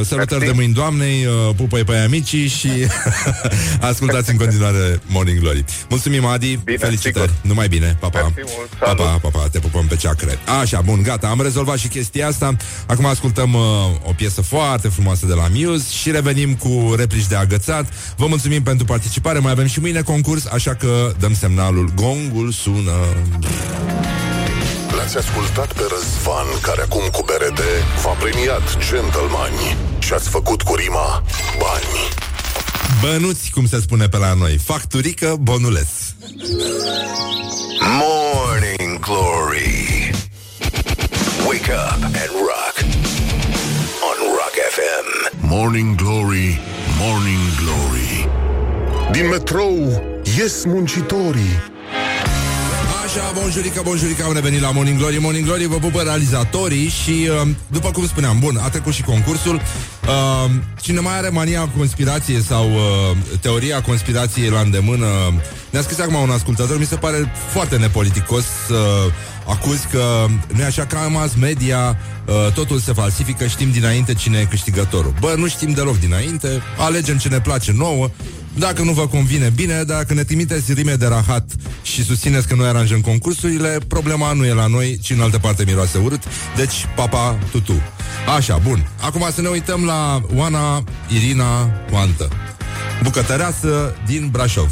uh, salutări de mâini doamnei, uh, pupăi pe amicii și ascultați în continuare Morning Glory. Mulțumim, Adi, Bine, felicitări, sigur. numai bine, pa, pa. Mersi mult, Pa, salut. pa, pa, pa, te pupăm pe ceacre. Așa, bun, gata, am rezolvat și chestia asta. Acum ascultăm uh, o piesă foarte frumoasă de la Muse și revenim cu replici de agățat. Vă mulțumim pentru participare, mai avem și mâine concurs, așa că dăm semnalul. Gongul sună. L-ați ascultat pe Răzvan, care acum cu BRD v-a premiat gentlemani și ați făcut cu rima bani. Bănuți, cum se spune pe la noi. Facturică, bonuleț. Morning Glory. Wake up and rock. On Rock FM. Morning Glory, Morning Glory. Din metrou ies muncitorii. Așa, bonjurica, bonjurica, am revenit la Morning Glory Morning Glory vă pupă realizatorii Și, uh, după cum spuneam, bun, a trecut și concursul uh, Cine mai are mania conspirație Sau uh, teoria conspirației la îndemână Ne-a scris acum un ascultător Mi se pare foarte nepoliticos Să acuzi că nu e așa ca în mass media uh, Totul se falsifică Știm dinainte cine e câștigătorul Bă, nu știm deloc dinainte Alegem ce ne place nouă dacă nu vă convine, bine, dacă ne trimiteți rime de rahat și susțineți că noi aranjăm concursurile, problema nu e la noi, ci în altă parte miroase urât, deci papa tutu. Așa, bun. Acum să ne uităm la Oana Irina Oantă, bucătăreasă din Brașov.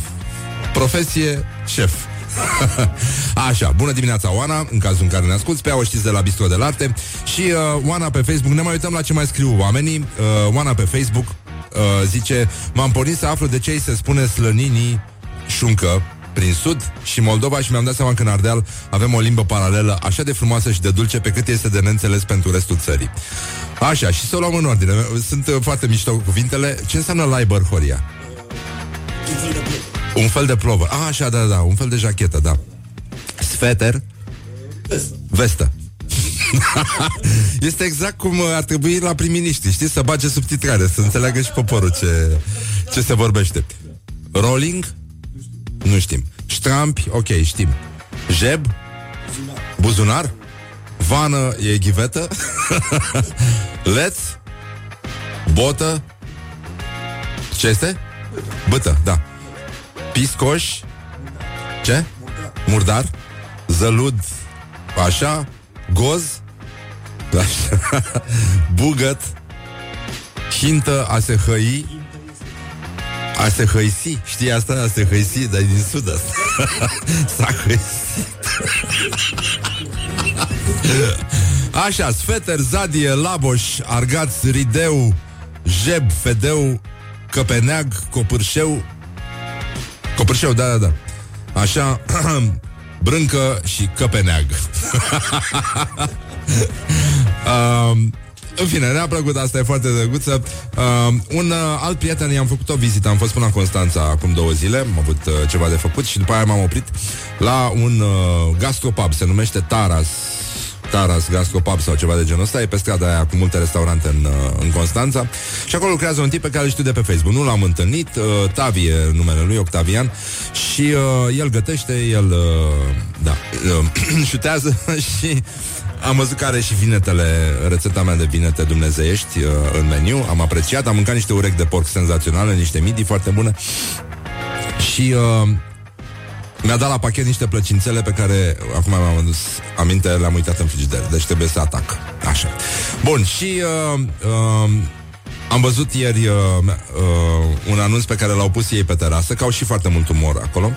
Profesie șef. Așa, bună dimineața, Oana, în cazul în care ne asculti, pe ea o știți de la Bistro de Arte și uh, Oana pe Facebook, ne mai uităm la ce mai scriu oamenii. Uh, Oana pe Facebook uh, zice, m-am pornit să aflu de ce îi se spune slăninii șuncă prin sud și Moldova și mi-am dat seama că în Ardeal avem o limbă paralelă așa de frumoasă și de dulce pe cât este de neînțeles pentru restul țării. Așa, și să o luăm în ordine. Sunt uh, foarte mișto cuvintele. Ce înseamnă Liber Horia? Un fel de plovă. Ah, așa, da, da, un fel de jachetă, da. Sfeter. Vestă. este exact cum uh, ar trebui la prim-ministri, știi? Să bage subtitrare, să înțeleagă și poporul ce, ce se vorbește. Rolling? Nu știm. Ștrampi? Ok, știm. Jeb? Buzunar? Vană e ghivetă? Leț? Botă? Ce este? Bătă, da. Piscoș? Ce? Murdar? Zălud? Așa? Goz? Așa. Bugăt? Hintă a se hăi? A se hăisi, știi asta? A se hăisi, dar e din sud asta S-a hăisit Așa, Sfeter, Zadie, Laboș, Argaț, Rideu Jeb, Fedeu Căpeneag, Copârșeu Copârșeu, da, da, da. Așa, Brâncă și Căpeneag um, în fine, ne-a plăcut, asta e foarte drăguță. Uh, un uh, alt prieten, i-am făcut o vizită, am fost până la Constanța acum două zile, am avut uh, ceva de făcut și după aia m-am oprit la un uh, gastropub, se numește Taras Taras Gastropub sau ceva de genul ăsta. E pe strada aia cu multe restaurante în, uh, în Constanța. Și acolo lucrează un tip pe care îl știu de pe Facebook. Nu l-am întâlnit, uh, Tavi e numele lui, Octavian. Și uh, el gătește, el uh, Da, uh, șutează și am văzut că are și vinetele, rețeta mea de vinete dumnezeiești uh, în meniu. Am apreciat, am mâncat niște urechi de porc senzaționale, niște midi foarte bune. Și uh, mi-a dat la pachet niște plăcințele pe care acum mi-am adus aminte, le-am uitat în frigider, deci trebuie să atac. Așa. Bun, și uh, uh, am văzut ieri uh, uh, un anunț pe care l-au pus ei pe terasă, că au și foarte mult umor acolo.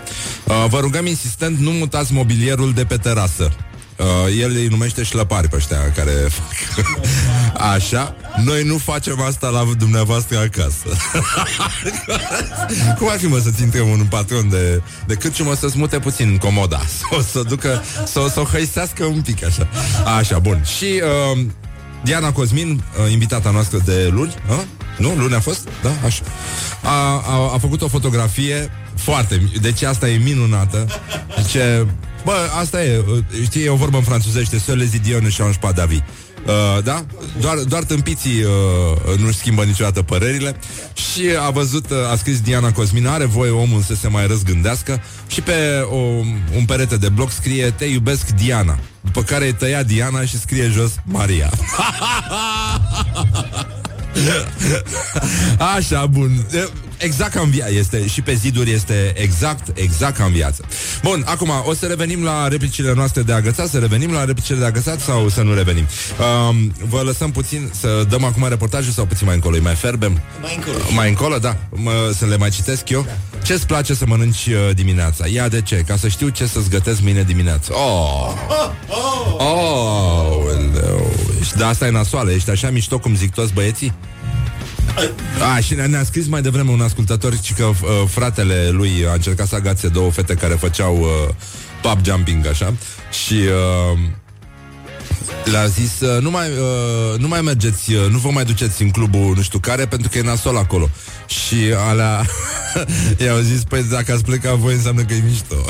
Uh, vă rugăm insistent, nu mutați mobilierul de pe terasă. Uh, el îi numește șlăpari pe ăștia care fac Așa Noi nu facem asta la dumneavoastră acasă Cum ar fi mă să-ți intre un patron de, de cât mă să-ți mute puțin comoda Să o să ducă Să o să o hăisească un pic așa Așa, bun Și uh, Diana Cosmin, uh, invitata noastră de luni uh? Nu? Luni a fost? Da? Așa a, a, a făcut o fotografie foarte... Deci asta e minunată Zice Bă, asta e, știi, e o vorbă în franțuzește Să le zidion ne change pas d'avis Uh, da? Doar, doar tâmpiții uh, nu-și schimbă niciodată părerile. Și a văzut, uh, a scris Diana Cosmin Are voie omul să se mai răzgândească. Și pe o, un perete de bloc scrie Te iubesc Diana. După care e tăia Diana și scrie jos Maria. Așa, bun Exact ca în viață este Și pe ziduri este exact, exact ca în viață. Bun, acum o să revenim la replicile noastre de agățat Să revenim la replicile de agățat Sau să nu revenim? Um, Vă lăsăm puțin să dăm acum reportajul Sau puțin mai încolo, îi mai ferbem Mai încolo. Mai încolo, da, mă, să le mai citesc eu? Ce-ți place să mănânci uh, dimineața? Ia de ce? Ca să știu ce să-ți gătesc mâine dimineață. Oh, oh, oh. Da, asta e nasoală, ești așa mișto cum zic toți băieții? A, și ne-a, ne scris mai devreme un ascultător și că uh, fratele lui a încercat să agațe două fete care făceau uh, pub jumping, așa, și uh, le-a zis uh, nu, mai, uh, nu mai mergeți, uh, nu vă mai duceți în clubul nu știu care pentru că e nasol acolo. Și alea i-au zis, păi dacă ați plecat voi înseamnă că e mișto.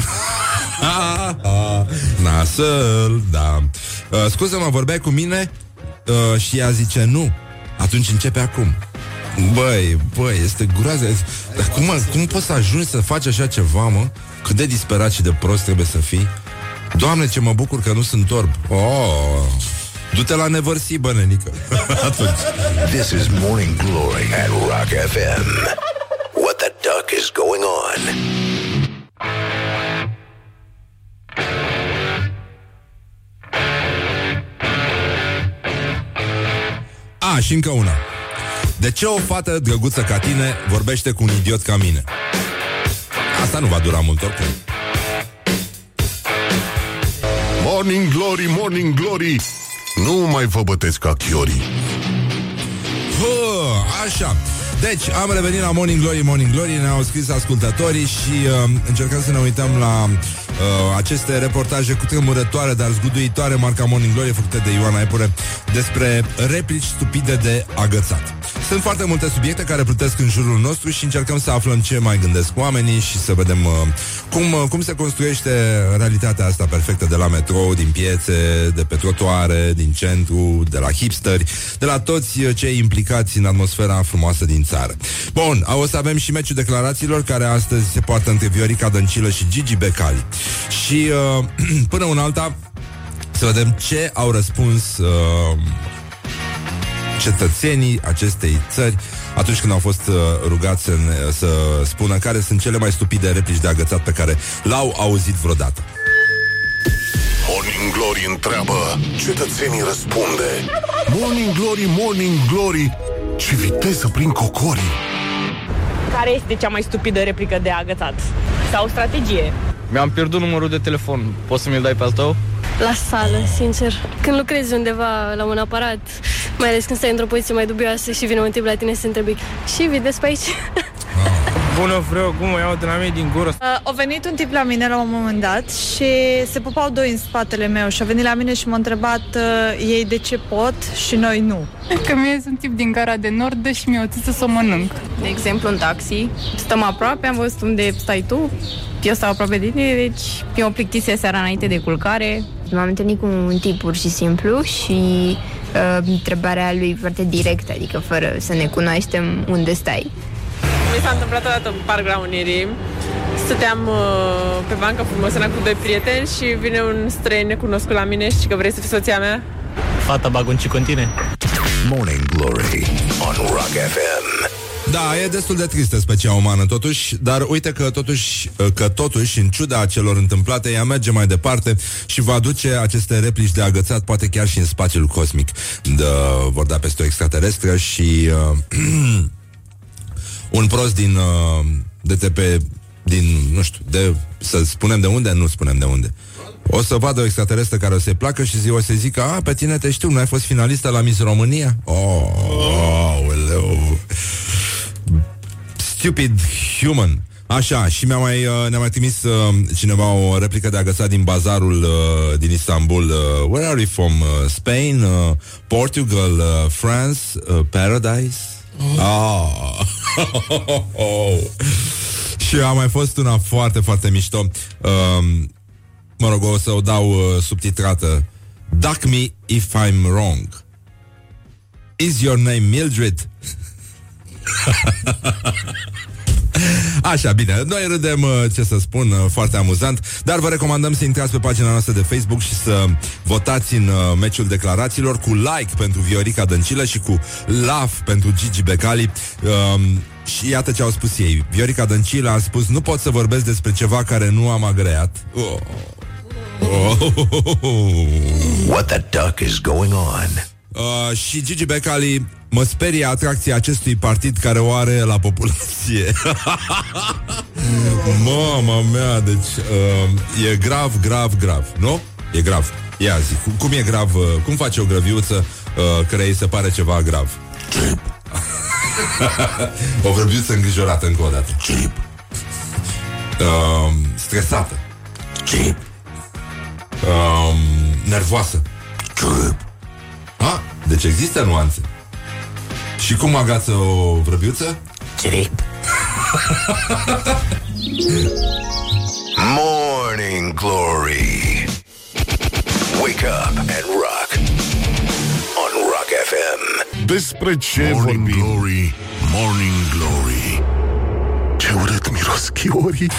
nasol, da. Uh, scuze-mă, vorbeai cu mine? Uh, și ea zice, nu. Atunci începe acum. Băi, băi, este groază. Dar cum, cum poți să ajungi să faci așa ceva, mă? Cât de disperat și de prost trebuie să fii. Doamne, ce mă bucur că nu sunt orb. Oh, Du-te la nevărsi, bă, nenică Atunci. This is Morning Glory at Rock FM What the duck is going on? A, și încă una De ce o fată drăguță ca tine Vorbește cu un idiot ca mine? Asta nu va dura mult oricum Morning Glory, Morning Glory. Nu mai vă bătesc ca chiorii. Hă, așa. Deci, am revenit la Morning Glory, Morning Glory. Ne-au scris ascultătorii și uh, încercăm să ne uităm la uh, aceste reportaje cu tremurătoare, dar zguduitoare, marca Morning Glory, făcute de Ioana Epure, despre replici stupide de agățat. Sunt foarte multe subiecte care plutesc în jurul nostru și încercăm să aflăm ce mai gândesc oamenii și să vedem uh, cum, uh, cum se construiește realitatea asta perfectă de la metrou, din piețe, de pe trotuare, din centru, de la hipsteri, de la toți uh, cei implicați în atmosfera frumoasă din țară. Bun, o să avem și meciul declarațiilor care astăzi se poartă între Viorica Dăncilă și Gigi Becali. Și uh, până un alta să vedem ce au răspuns uh, cetățenii acestei țări atunci când au fost uh, rugați să, să spună care sunt cele mai stupide replici de agățat pe care l-au auzit vreodată. Morning Glory întreabă Cetățenii răspunde Morning Glory, Morning Glory Ce viteză prin cocorii Care este cea mai stupidă replică de agățat? Sau strategie? Mi-am pierdut numărul de telefon. Poți să mi-l dai pe al tău? La sală, sincer. Când lucrezi undeva la un aparat, mai ales când stai într-o poziție mai dubioasă și vine un tip la tine să te întrebi și vedeți pe aici? Bună, vreau gumă, iau de la mine din gură. Uh, a venit un tip la mine la un moment dat și se pupau doi în spatele meu și a venit la mine și m-a întrebat uh, ei de ce pot și noi nu. Că mie sunt tip din gara de nord și mi-o țisă să o mănânc. De exemplu, în taxi, stăm aproape, am văzut unde stai tu, eu stau aproape de tine, deci eu o plictise seara înainte de culcare. M-am întâlnit cu un tip pur și simplu și uh, întrebarea lui foarte directă, adică fără să ne cunoaștem unde stai. Mi s-a întâmplat odată în Parc la Unirii. Stăteam uh, pe bancă frumos cu doi prieteni și vine un străin necunoscut la mine și că vrei să fii soția mea. Fata bagunci cu tine. Morning Glory on Rock FM. Da, e destul de tristă specia umană totuși, dar uite că totuși, că totuși, în ciuda celor întâmplate, ea merge mai departe și va aduce aceste replici de agățat, poate chiar și în spațiul cosmic. De, vor da peste o extraterestră și uh, un prost din uh, DTP, din, nu știu, de, să spunem de unde, nu spunem de unde. O să vadă o extraterestră care o să-i placă și zi, o să zică, a, pe tine te știu, nu ai fost finalistă la Miss România? Oh, oh, oh Stupid human. Așa, și mi-a mai, uh, ne-a mai trimis uh, cineva o replică de agățat din bazarul uh, din Istanbul. Uh, where are you from? Uh, Spain? Uh, Portugal? Uh, France? Uh, Paradise? Oh. oh. și a mai fost una foarte, foarte mișto. Uh, mă rog, o să o dau uh, subtitrată. Duck me if I'm wrong. Is your name Mildred? Așa, bine, noi râdem, uh, ce să spun, uh, foarte amuzant, dar vă recomandăm să intrați pe pagina noastră de Facebook și să votați în uh, meciul declarațiilor cu like pentru Viorica Dăncilă și cu love pentru Gigi Becali. Um, și iată ce au spus ei. Viorica Dăncilă a spus, nu pot să vorbesc despre ceva care nu am agreat. Oh. Oh. What the duck is going on? Uh, și Gigi Becali mă sperie atracția acestui partid care o are la populație. Mama mea, deci uh, e grav, grav, grav, nu? E grav. Ia zi, cum, cum e grav, uh, cum face o grăviuță uh, care îi se pare ceva grav? o grăbiuță îngrijorată încă o dată. Chip. Uh, stresată. Chip. Uh, nervoasă. Chip. Ah, deci există nuanțe. Și cum agață o vrăbiuță? Chip. Morning Glory. Wake up and rock on Rock FM. Despre ce Morning vorbim? Glory, Morning Glory Ce urât miros chiorii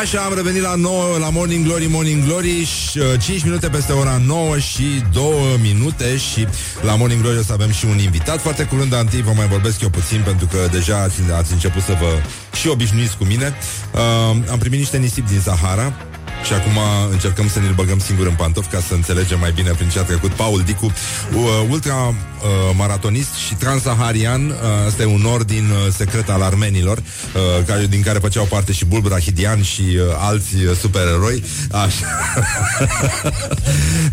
Așa, am revenit la 9, la Morning Glory, Morning Glory și, uh, 5 minute peste ora 9 și 2 minute și la Morning Glory o să avem și un invitat foarte curând, dar întâi vă mai vorbesc eu puțin pentru că deja ați, ați început să vă și obișnuiți cu mine. Uh, am primit niște nisip din Sahara Și acum încercăm să ne-l băgăm singur în pantofi Ca să înțelegem mai bine prin ce a trecut Paul Dicu uh, Ultra uh, maratonist și transaharian uh, Asta e un ordin uh, secret al armenilor uh, care, Din care făceau parte și Bulbra Hidian Și uh, alți uh, supereroi Așa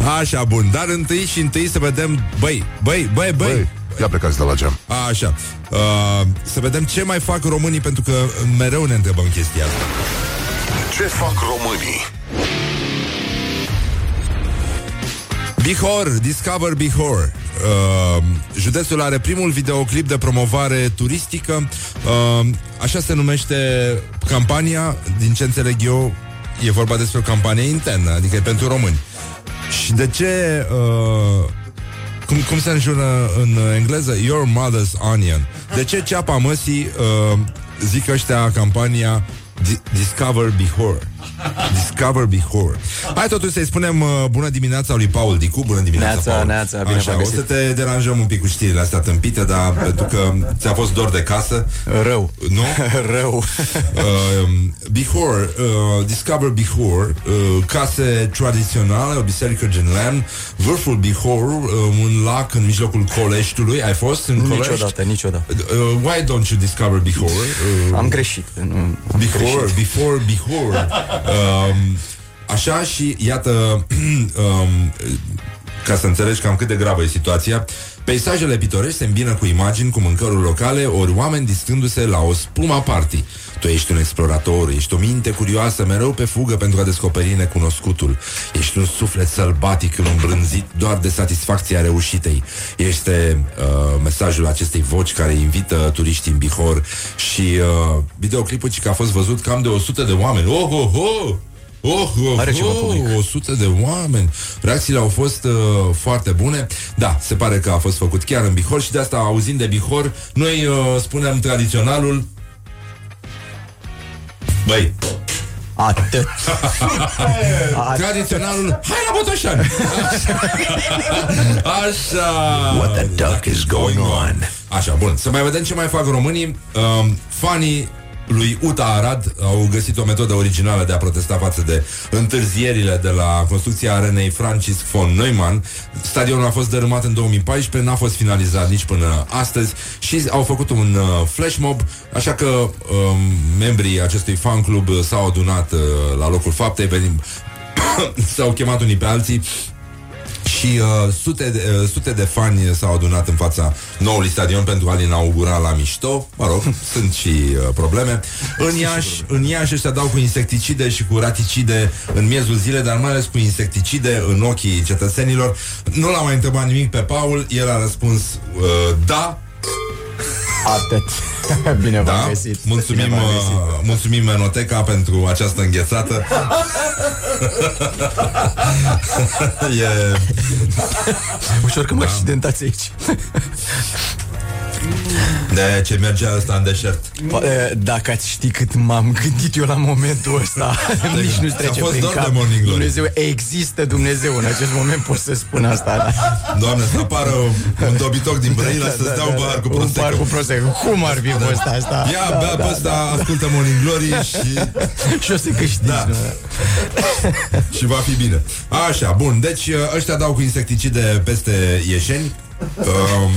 Așa, bun Dar întâi și întâi să vedem Băi, băi, băi, băi, băi. Ia plecați de la geam. Așa. Uh, să vedem ce mai fac românii, pentru că mereu ne întrebăm chestia asta. Ce fac românii? Bihor, Discover Bihor. Uh, județul are primul videoclip de promovare turistică. Uh, așa se numește campania, din ce înțeleg eu, e vorba despre o campanie internă, adică e pentru români. Și de ce... Uh, cum, cum se înjură în engleză? Your mother's onion. De ce ceapa măsii uh, zic ăștia campania Di- Discover Bihor? Discover Bihor. Hai totuși să-i spunem uh, bună dimineața lui Paul Dicu, bună dimineața, Neața, Paul. neața, bine Așa, v-am o găsit. să te deranjăm un pic cu știrile astea tâmpite, dar pentru că ți-a fost dor de casă. Rău. Nu? Rău. uh, Bihor, uh, Discover Bihor, uh, case tradiționale, o biserică gen lemn, vârful Bihor, uh, un lac în mijlocul Coleștiului. Ai fost în Colești? Niciodată, niciodată. Uh, why don't you discover Bihor? Uh, Am greșit. Nu, am Before, greșit. before, before. Um, așa și iată, um, ca să înțelegi cam cât de gravă e situația, peisajele pitorești se îmbină cu imagini, cu mâncăruri locale, ori oameni distrându-se la o spuma party. Tu ești un explorator, ești o minte curioasă, mereu pe fugă pentru a descoperi necunoscutul. Ești un suflet sălbatic, îmbrânzit doar de satisfacția reușitei. Este uh, mesajul acestei voci care invită turiștii în Bihor și uh, videoclipul ci că a fost văzut cam de 100 de oameni. Oh, oh, oh! Oh, oh, Are ceva oh, public. 100 de oameni. Reacțiile au fost uh, foarte bune. Da, se pare că a fost făcut chiar în Bihor și de asta, auzind de Bihor, noi uh, spunem tradiționalul Băi, Atât. Tradiționalul Hai la Botoșani! Așa. What the duck is going on? Așa, bun, să mai vedem ce mai fac românii. Um, Fanii lui Uta Arad au găsit o metodă originală de a protesta față de întârzierile de la construcția arenei Francis von Neumann. Stadionul a fost dărâmat în 2014, n-a fost finalizat nici până astăzi și au făcut un uh, flash mob, așa că um, membrii acestui fan club uh, s-au adunat uh, la locul faptei, venim, s-au chemat unii pe alții și uh, sute, de, uh, sute de fani s-au adunat în fața noului stadion pentru a-l inaugura la mișto. Mă rog, sunt și uh, probleme. În Iași, în Iași ăștia dau cu insecticide și cu raticide în miezul zilei, dar mai ales cu insecticide în ochii cetățenilor. Nu l-am mai întrebat nimic pe Paul, el a răspuns uh, da, Atât. Bine v-am da. găsit. Mulțumim, Bine v-am găsit. uh, mulțumim Menoteca pentru această înghețată. e... Ușor că mă accidentați aici. De ce mergea ăsta în deșert? Pa- e, Dacă ați ști cât m-am gândit eu la momentul ăsta Nici nu-ți Ți-a trece fost prin dor de cap Morning Glory. Dumnezeu, există Dumnezeu În acest moment pot să spun asta da. Doamne, să apară un dobitoc din Brăila să-ți dea un bar cu Un prosecco. par cu prosecco Cum ar fi fost asta? Ia, Da, bea da, pe ăsta, ascultă Morning Glory și, Și o să câștigi Da. nu? și va fi bine. Așa, bun, deci ăștia dau cu insecticide peste ieșeni. Um,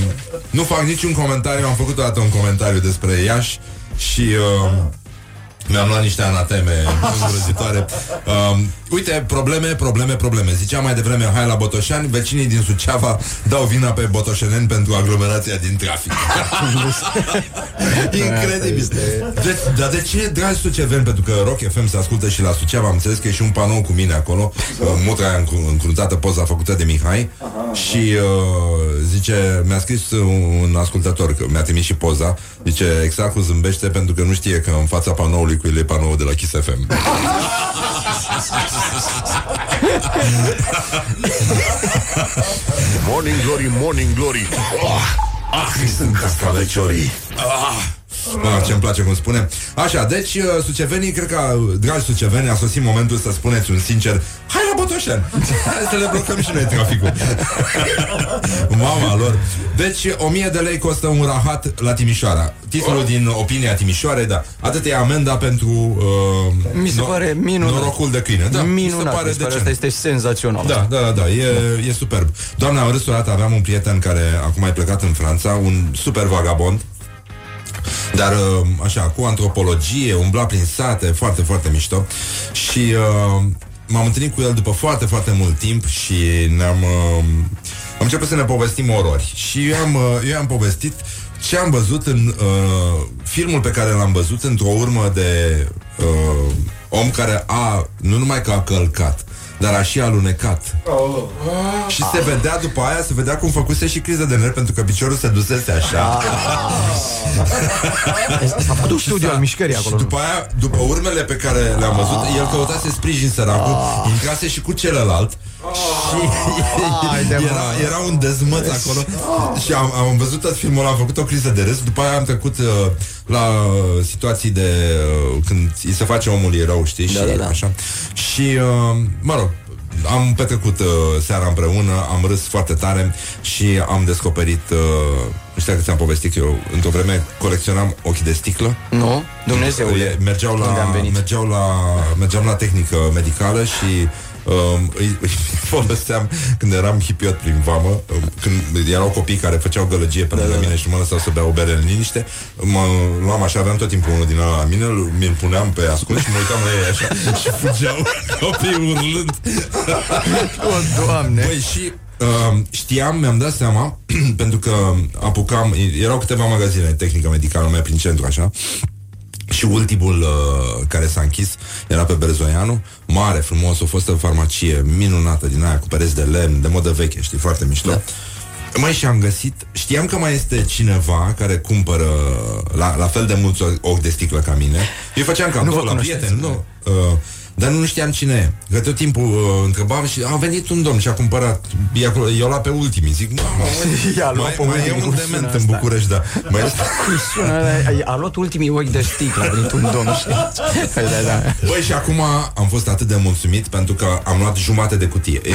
nu fac niciun comentariu, am făcut o dată un comentariu despre Iași și um, mi-am luat niște anateme îngrozitoare. Um, uite, probleme, probleme, probleme. Ziceam mai devreme, hai la Botoșani, vecinii din Suceava dau vina pe botoșeneni pentru aglomerația din trafic. Incredibil. De, dar de ce, dragi suceveni, pentru că Rock FM se ascultă și la Suceava, am înțeles că e și un panou cu mine acolo, uh, mutra aia încru- încruntată, poza făcută de Mihai, și uh, zice, mi-a scris un, un ascultător, că mi-a trimis și poza, zice, exact cum zâmbește pentru că nu știe că în fața panoului cu el e panoul de la Kiss FM. Morning Glory, Morning Glory. Oh, Ah, sunt castraveciorii Ah, ah, ce-mi place cum spune. Așa, deci uh, sucevenii, cred că, uh, dragi suceveni A sosit momentul să spuneți un sincer Hai la Botoșan. Hai să le blocăm și noi traficul. Mama lor. Deci, 1000 de lei costă un rahat la Timișoara. Titlul din opinia Timișoarei, da. Atât e amenda pentru uh, Mi se no- pare minunat. norocul de câine. Da, mi se Minunat, pare mi se pare decent. asta este senzațional. Da, da, da, da, e, e superb. Doamne, am râs o dată, aveam un prieten care acum a plecat în Franța, un super vagabond, dar uh, așa, cu antropologie, umbla prin sate, foarte, foarte mișto. Și uh, m-am întâlnit cu el după foarte, foarte mult timp și ne-am... Uh, am început să ne povestim orori. Și eu am, uh, eu am povestit ce am văzut în uh, filmul pe care l-am văzut într-o urmă de uh, om care a, nu numai că a călcat, dar a și alunecat. Și se vedea după aia, se vedea cum făcuse și criză de nervi pentru că piciorul se dusese așa. S-a făcut un studiu al mișcării acolo. Și după aia, după urmele pe care le-am văzut, el căutase sprijin săracul, intrase și cu celălalt și era, era un dezmăț acolo și am, am văzut tot filmul ăla, am făcut o criză de râs, după aia am trecut uh, la uh, situații de uh, când îi se face omului rău, știi, și da, da. așa. Și, uh, mă rog, am petrecut uh, seara împreună, am râs foarte tare și am descoperit, uh, nu știu dacă ți-am povestit că eu, într-o vreme colecționam ochi de sticlă. Nu? Dumnezeule. E, Mergeau Unde la, am venit? mergeau la, mergeam la tehnică medicală și um, îi, îi foloseam când eram hipiot prin vamă, um, când erau copii care făceau gălăgie pe lângă mine și mă lăsau să beau o bere în liniște, mă luam așa, aveam tot timpul unul din ăla la mine, îl- mi-l puneam pe ascuns și mă uitam la ei așa și fugeau copiii urlând. O, Doamne! Băi, și uh, știam, mi-am dat seama, pentru că apucam, erau câteva magazine de tehnică medicală mai prin centru, așa, și ultimul uh, care s-a închis era pe Berzoianu, mare, frumos, a fost o farmacie minunată din aia cu pereți de lemn, de modă veche, știi, foarte mișto. Da. Mai și am găsit, știam că mai este cineva care cumpără la, la fel de mulți ochi de sticlă ca mine. Eu făceam Nu vă cadou la cunoșteți, prieten, nu. Uh, dar nu știam cine e. Că tot timpul uh, întrebam și a venit un domn și a cumpărat. E acolo, eu la pe ultimii. Zic, mamă, I-a luat mai, pe mai e ultimii, un cum dement sună în asta? București, da. Mai este... Cum sună? A, a luat ultimii ochi de sticlă, a venit un domn, știi? Da, da. Băi, și acum am fost atât de mulțumit pentru că am luat jumate de cutie. E,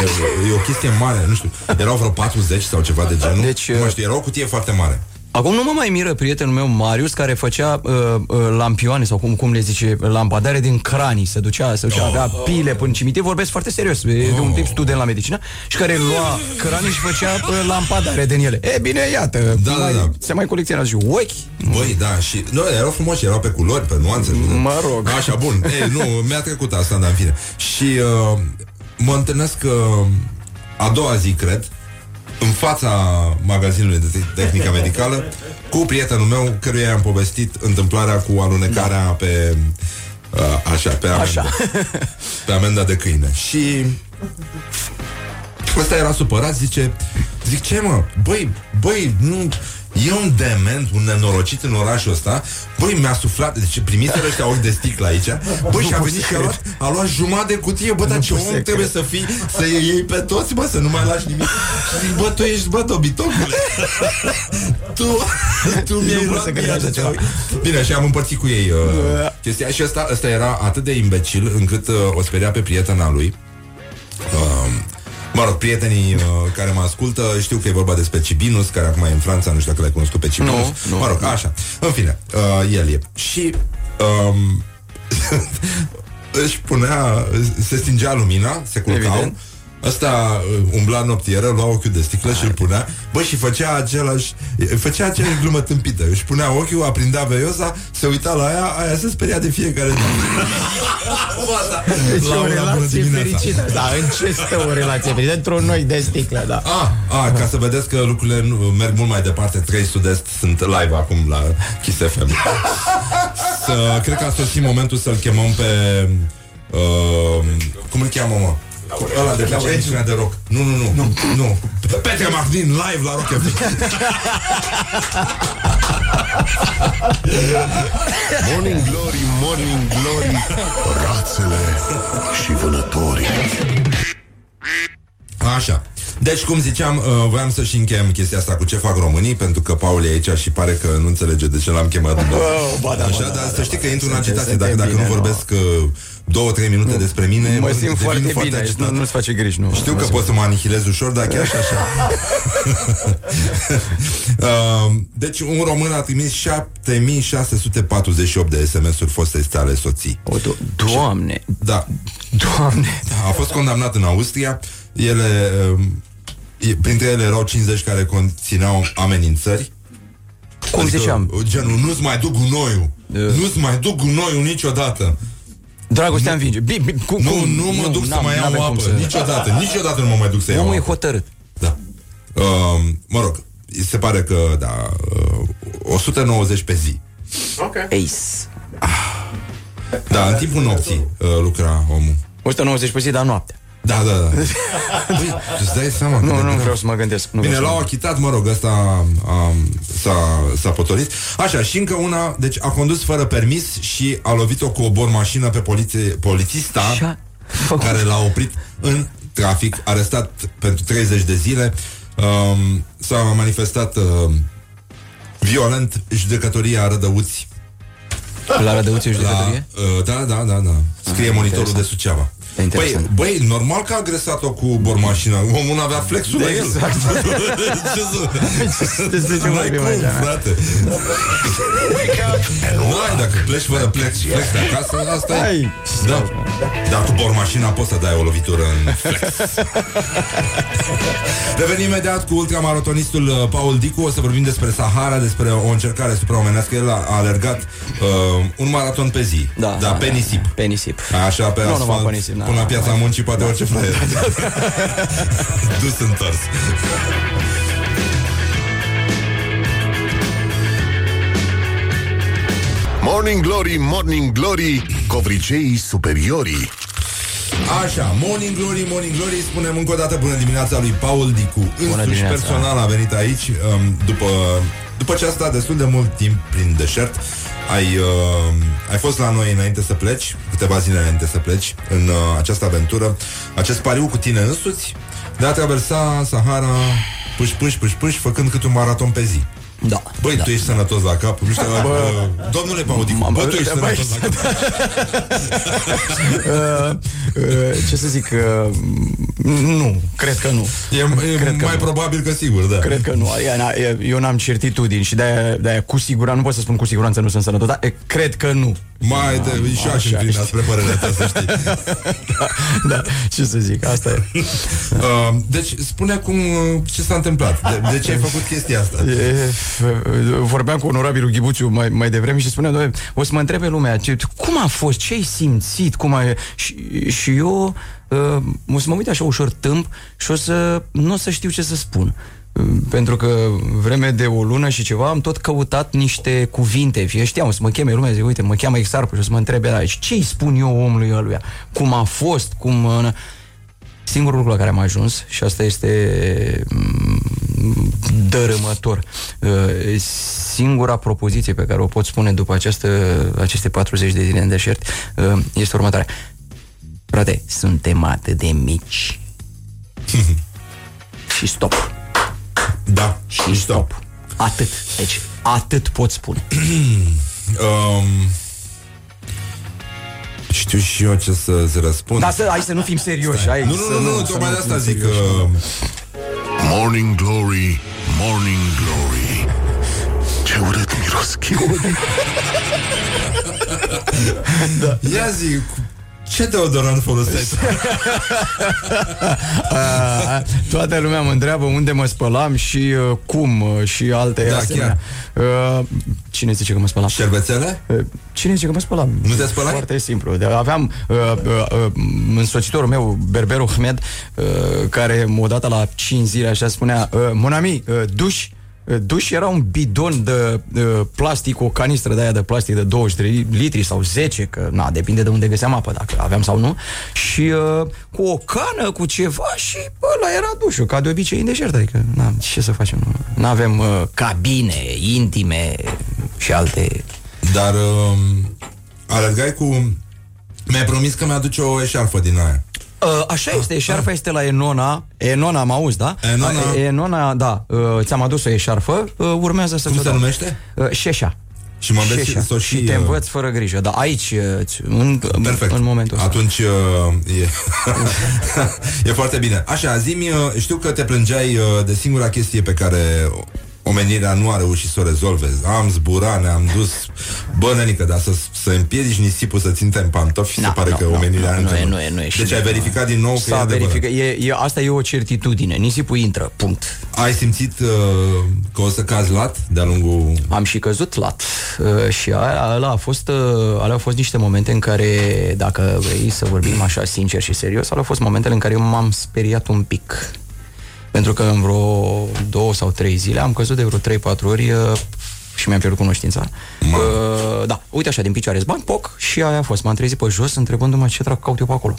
e o chestie mare, nu știu. Erau vreo 40 sau ceva de genul. Deci, nu mai știu, era o cutie foarte mare. Acum nu mă mai miră prietenul meu Marius care făcea uh, uh, lampioane sau cum, cum le zice, lampadare din cranii, se ducea, se ducea, Oh. avea pile până în cimitir, vorbesc foarte serios, e de un tip student la medicină și care lua cranii și făcea uh, lampadare din ele. E bine, iată, Da, da, mai, da. se mai colecționează și ochi. Băi, da, și... Nu, erau frumoși, erau pe culori, pe nuanțe. Mă rog. Așa, bun. Ei, nu, mi-a trecut asta, dar în fine. Și uh, mă întâlnesc uh, a doua zi, cred, în fața magazinului de te- tehnică medicală, cu prietenul meu, căruia am povestit întâmplarea cu alunecarea da. pe... Uh, așa, pe amenda. Așa. pe amenda de câine. Și Ăsta era supărat, zice Zic, ce mă? Băi, băi, nu E un dement, un nenorocit în orașul ăsta. Băi, mi-a suflat Deci primise ăștia ochi de sticlă aici. Băi, și a venit și a luat, a luat jumătate de cutie. Bă, dar ce pot om să trebuie să fii Să iei iei pe toți, bă, să nu mai lași nimic. Și zic, bă, tu ești, bă, dobitocule. Tu, tu mi-ai Nu pot luat să mie cred așa atâția ceva. ochi. Bine, și am împărțit cu ei uh, chestia. Și ăsta, ăsta era atât de imbecil Încât uh, o speria pe prietena lui. Uh, mă rog, prietenii uh, care mă ascultă știu că e vorba despre Cibinus, care acum e în Franța, nu știu dacă l-ai cunoscut pe Cibinus. Nu, nu. mă rog, așa. În fine, uh, el e. Și um, își punea, se stingea lumina, se culcau. Evident. Ăsta uh, umbla noptieră, lua ochiul de sticlă și îl punea Bă, și făcea același Făcea aceeași glumă tâmpită Își punea ochiul, aprindea veiosa Se uita la aia, aia se speria de fiecare dată Deci La o una bună relație dimineața. fericită. Da, în ce stă o relație fericită? Într-un noi de sticlă, da. A, a, ca să vedeți că lucrurile nu, merg mult mai departe 3 Sud-Est sunt live acum la Kiss FM să, Cred că a sosit momentul să-l chemăm pe uh, Cum îl cheamă, mă? Ăla de pe emisiunea de rock Nu, nu, nu, nu, nu. Petre Martin live la Rock FM Morning Glory, Morning Glory Rațele și vânătorii Așa. Deci, cum ziceam, uh, voiam să-și încheiem chestia asta cu ce fac românii, pentru că Paul e aici și pare că nu înțelege de ce l-am chemat. Oh, ba da, Așa, ba da, dar ba să da, știi ba că da. intru în Suntem- agitație dacă, suntem dacă nu bine, vorbesc uh, două, trei minute despre mine Mă simt devin foarte bine, agitat. nu, nu-ți face griji, nu. Știu nu că simt. pot să mă anihilez ușor, dar chiar și așa. Uh, deci un român a trimis 7648 de SMS-uri foste sale soții. O, do- doamne, Da. doamne. A fost condamnat în Austria. Ele, um, e- printre ele erau 50 care conțineau amenințări. Cum ziceam? Genul, nu-ți mai duc gunoiul. Nu-ți mai duc gunoiul niciodată. Dragostea învinge. Bi, bi, cum, Nu, cum? nu mă duc să n-am- mai n-avem iau cum apă. să- Niciodată. Niciodată nu mă mai duc să iau Omul e apă. hotărât. Da. Uh, mă rog, se pare că, da, uh, 190 pe zi. Ok. Ace. Da, în timpul nopții uh, lucra omul. 190 pe zi, dar noaptea. Da, da, da. Băi, îți dai seama cât Nu, de nu grav. vreau să mă gândesc. Nu Bine, vreau să l-au mă achitat, mă rog, ăsta um, s-a, s-a potolit. Așa, și încă una, deci a condus fără permis și a lovit-o cu o bormașină pe poliție, polițista Și-a care l-a oprit în trafic, arestat pentru 30 de zile. Um, s-a manifestat uh, violent judecătoria Rădăuți. La Rădăuți e judecătorie? La, uh, da, da, da, da. Scrie Ah, monitorul interesant. de Suceava. Băi, Interesant. băi, normal că a agresat-o cu bormașina Omul avea flexul la el Exact. Ce să- Despre ce N-ai vorbim cum, aici, da? frate Nu ai, dacă pleci fără flex, flex de acasă Asta e Hai. da. Dar cu bormașina poți să dai o lovitură în flex Revenim imediat cu ultramaratonistul uh, Paul Dicu O să vorbim despre Sahara Despre o încercare supraomenească El a, a alergat uh, un maraton pe zi Da, da, da, pe da. nisip Pe nisip. Așa pe Nu numai asfalt pe nisip, da. Până la piața muncii poate orice fraier Dus întors Morning Glory, Morning Glory, covriceii superiorii. Așa, Morning Glory, Morning Glory Spunem încă o dată bună dimineața lui Paul Dicu Însuși dimineața. personal a venit aici um, După, după ce a stat destul de mult timp prin deșert ai, uh, ai fost la noi înainte să pleci Câteva zile înainte să pleci În uh, această aventură Acest pariu cu tine însuți De a traversa Sahara Puși, puși, puși, puși Făcând cât un maraton pe zi Da. Băi, da. tu ești sănătos la cap Nu știu, bă, Domnule Paul Dicu Bă, tu ești bă, sănătos la cap Uh, uh, ce să zic, uh, nu, cred că nu. E, e Cred că mai nu. probabil că sigur, da Cred că nu. Ea, na, e- eu n-am certitudini și de-aia, de-aia cu siguranță, nu pot să spun cu siguranță nu sunt sănătos, dar e, cred că nu. Mai de, și eu aș Așa, înclina spre părerea ta, să știi. da, da, ce să zic, asta e. Uh, deci, spune cum, uh, ce s-a întâmplat. De, de ce ai făcut chestia asta? E, f- vorbeam cu onorabilul Ghibuțiu mai, mai devreme și spunea, "Doamne, o să mă întrebe lumea, ce, cum a fost, ce ai simțit, cum ai... Și, și eu uh, o să mă uit așa ușor tâmp și o să nu o să știu ce să spun. Uh, Pentru că vreme de o lună și ceva am tot căutat niște cuvinte Fie știam, o să mă cheme lumea, zic, uite, mă cheamă Exarcu și o să mă întrebe aici Ce îi spun eu omului ăluia? Cum a fost? Cum... uh, Singurul lucru la care am ajuns și asta este mm, dărâmător. Uh, Singura propoziție pe care o pot spune după această, aceste 40 de zile în deșert uh, este următoarea. Frate, suntem atât de mici. și stop. Da, Și stop. Atât. Deci, atât pot spune. Um, știu și eu ce să-ți răspund. Dar să, hai să nu fim serioși. Hai, nu, să nu, nu, nu, să tocmai de fim asta zic că... serioși. Morning Glory, Morning Glory. Ce urât miros chiul. Ia zi, ce deodorant folosești? A, toată lumea mă întreabă unde mă spălam și uh, cum uh, și alte Da, asemenea. Uh, cine zice că mă spălam? Șervețele? Uh, cine zice că mă spălam? Nu te spălai? Foarte simplu. De- Aveam uh, uh, uh, însoțitorul meu, Berberul Ahmed, uh, care odată la 5 zile așa spunea, uh, Monami, uh, duș, Uh, Duș era un bidon de uh, plastic, o canistră de aia de plastic de 23 litri sau 10, că na, depinde de unde găseam apă, dacă aveam sau nu, și uh, cu o cană, cu ceva și ăla era dușul, ca de obicei în deșert, adică na, ce să facem, nu? Avem uh, cabine intime și alte... Dar um, alergai cu... Mi-ai promis că mi-aduce o eșarfă din aia. Uh, așa este, eșarfa este la Enona Enona, am auzit, da? Enona. Uh, Enona, da, uh, ți-am adus o eșarfă uh, Urmează să Cum vă se dau. numește? Uh, Șeșa Și mă înveți așa. să o și și, te uh, învăț fără grijă. Dar aici, uh, în, Perfect. în momentul ăsta. Atunci uh, e, e foarte bine. Așa, zi știu că te plângeai uh, de singura chestie pe care omenirea nu a reușit să o rezolve. Am zburat, ne-am dus Bă, nenică, dar să, să împiedici nisipul să ținte în pantofi Na, Se pare nu, că nu, omenirea nu, încă nu e, nu e, nu e. Și Deci ai de- verificat din nou că e S-a adevărat. verificat. E, e, asta e o certitudine. Nisipul intră. Punct. Ai simțit uh, că o să cazi lat de-a lungul... Am și căzut lat. Uh, și a- ăla a fost, uh, alea au fost niște momente în care, dacă vrei să vorbim așa sincer și serios, alea au fost momentele în care eu m-am speriat un pic. Pentru că în vreo două sau trei zile am căzut de vreo 3-4 ori uh, și mi-am pierdut cunoștința. Uh, da, uite așa, din picioare zban, poc, și aia a fost. M-am trezit pe jos, întrebându-mă ce dracu caut eu pe acolo.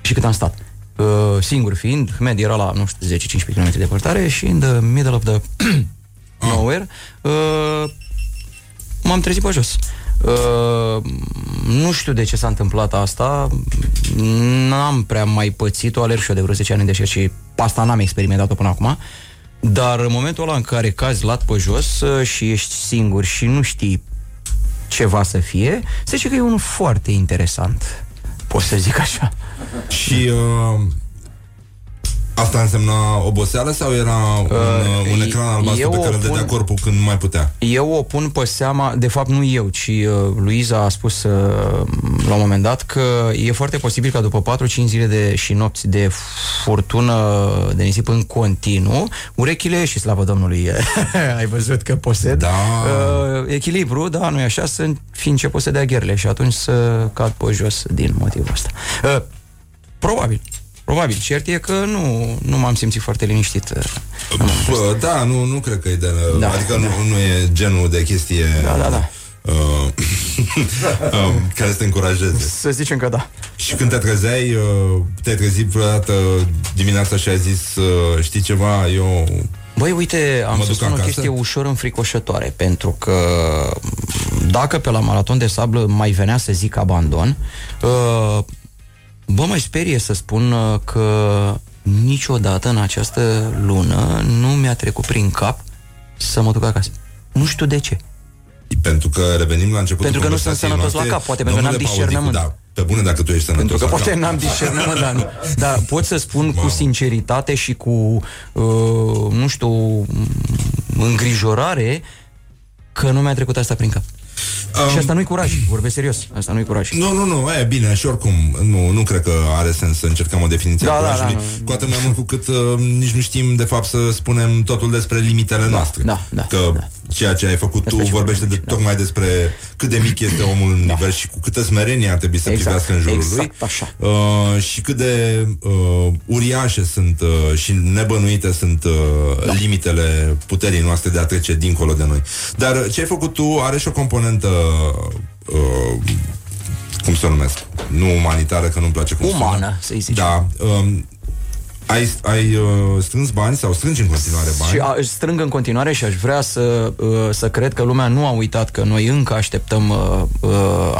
Și cât am stat. Uh, singur fiind, med era la, nu știu, 10-15 km departare și in the middle of the nowhere, uh, m-am trezit pe jos. Uh, nu știu de ce s-a întâmplat asta. N-am prea mai pățit-o Alerg și eu de vreo 10 ani în deșert Și asta n-am experimentat-o până acum. Dar în momentul ăla în care cazi lat pe jos uh, Și ești singur și nu știi ce va să fie Se zice că e unul foarte interesant. Pot să zic așa. Și uh, asta însemna oboseală sau era un, uh, un ecran albastru eu pe care o îl dădea pun- corpul când nu mai putea? Eu o pun pe seama, de fapt nu eu, ci uh, Luiza a spus uh, la un moment dat că e foarte posibil ca după 4-5 zile de, și nopți de furtună de nisip în continuu, urechile și slavă Domnului, ai văzut că posed, Da. uh, echilibru, da, nu e așa, să fi început să dea gherle și atunci să cad pe jos din motivul ăsta. Uh, probabil. Probabil. Cert e că nu, nu m-am simțit foarte liniștit. uh, Bă, da, nu, nu cred că e de... Da, adică Nu, nu e genul de chestie... Da, da, da. Uh, um, care să te încurajeze. Să zicem că da. Și când te trezeai, uh, te-ai trezit vreodată dimineața și ai zis, uh, știi ceva, eu... Băi, uite, am Mă să duc spun o acasă? chestie ușor înfricoșătoare, pentru că dacă pe la maraton de sablă mai venea să zic abandon, uh, bă, mă sperie să spun uh, că niciodată în această lună nu mi-a trecut prin cap să mă duc acasă. Nu știu de ce. Pentru că revenim la începutul Pentru că nu sunt conversației sănătos noastre, la cap, poate pentru că domnule n-am Paudicu, discernământ. Da, pe bune dacă tu ești sănătos Pentru că la poate cap. n-am discernământ, dar nu. Dar pot să spun cu sinceritate și cu, uh, nu știu, îngrijorare că nu mi-a trecut asta prin cap. Um, și asta nu-i curaj, vorbesc serios, asta nu-i curaj. Nu, nu, nu, e bine, și oricum nu, nu cred că are sens să încercăm o definiție Da, a da, curajului, da, nu. cu atât mai mult cu cât uh, nici nu știm de fapt să spunem totul despre limitele noastre. da, da, că ceea ce ai făcut tu vorbește de, tocmai despre cât de mic este omul în univers și cu câtă smerenie ar trebui să Exact, privească în jurul exact lui. așa. Uh, și cât de uh, uriașe sunt uh, și nebănuite sunt uh, da. limitele puterii noastre de a trece dincolo de noi. Dar ce ai făcut tu are și o componentă uh, cum să o numesc? Nu umanitară, că nu-mi place cum Umană, sună. să-i zicem. Da. Um, ai, ai uh, strâns bani sau strângi în continuare bani? Și a, își strâng în continuare și aș vrea să, uh, să cred că lumea nu a uitat că noi încă așteptăm uh, uh,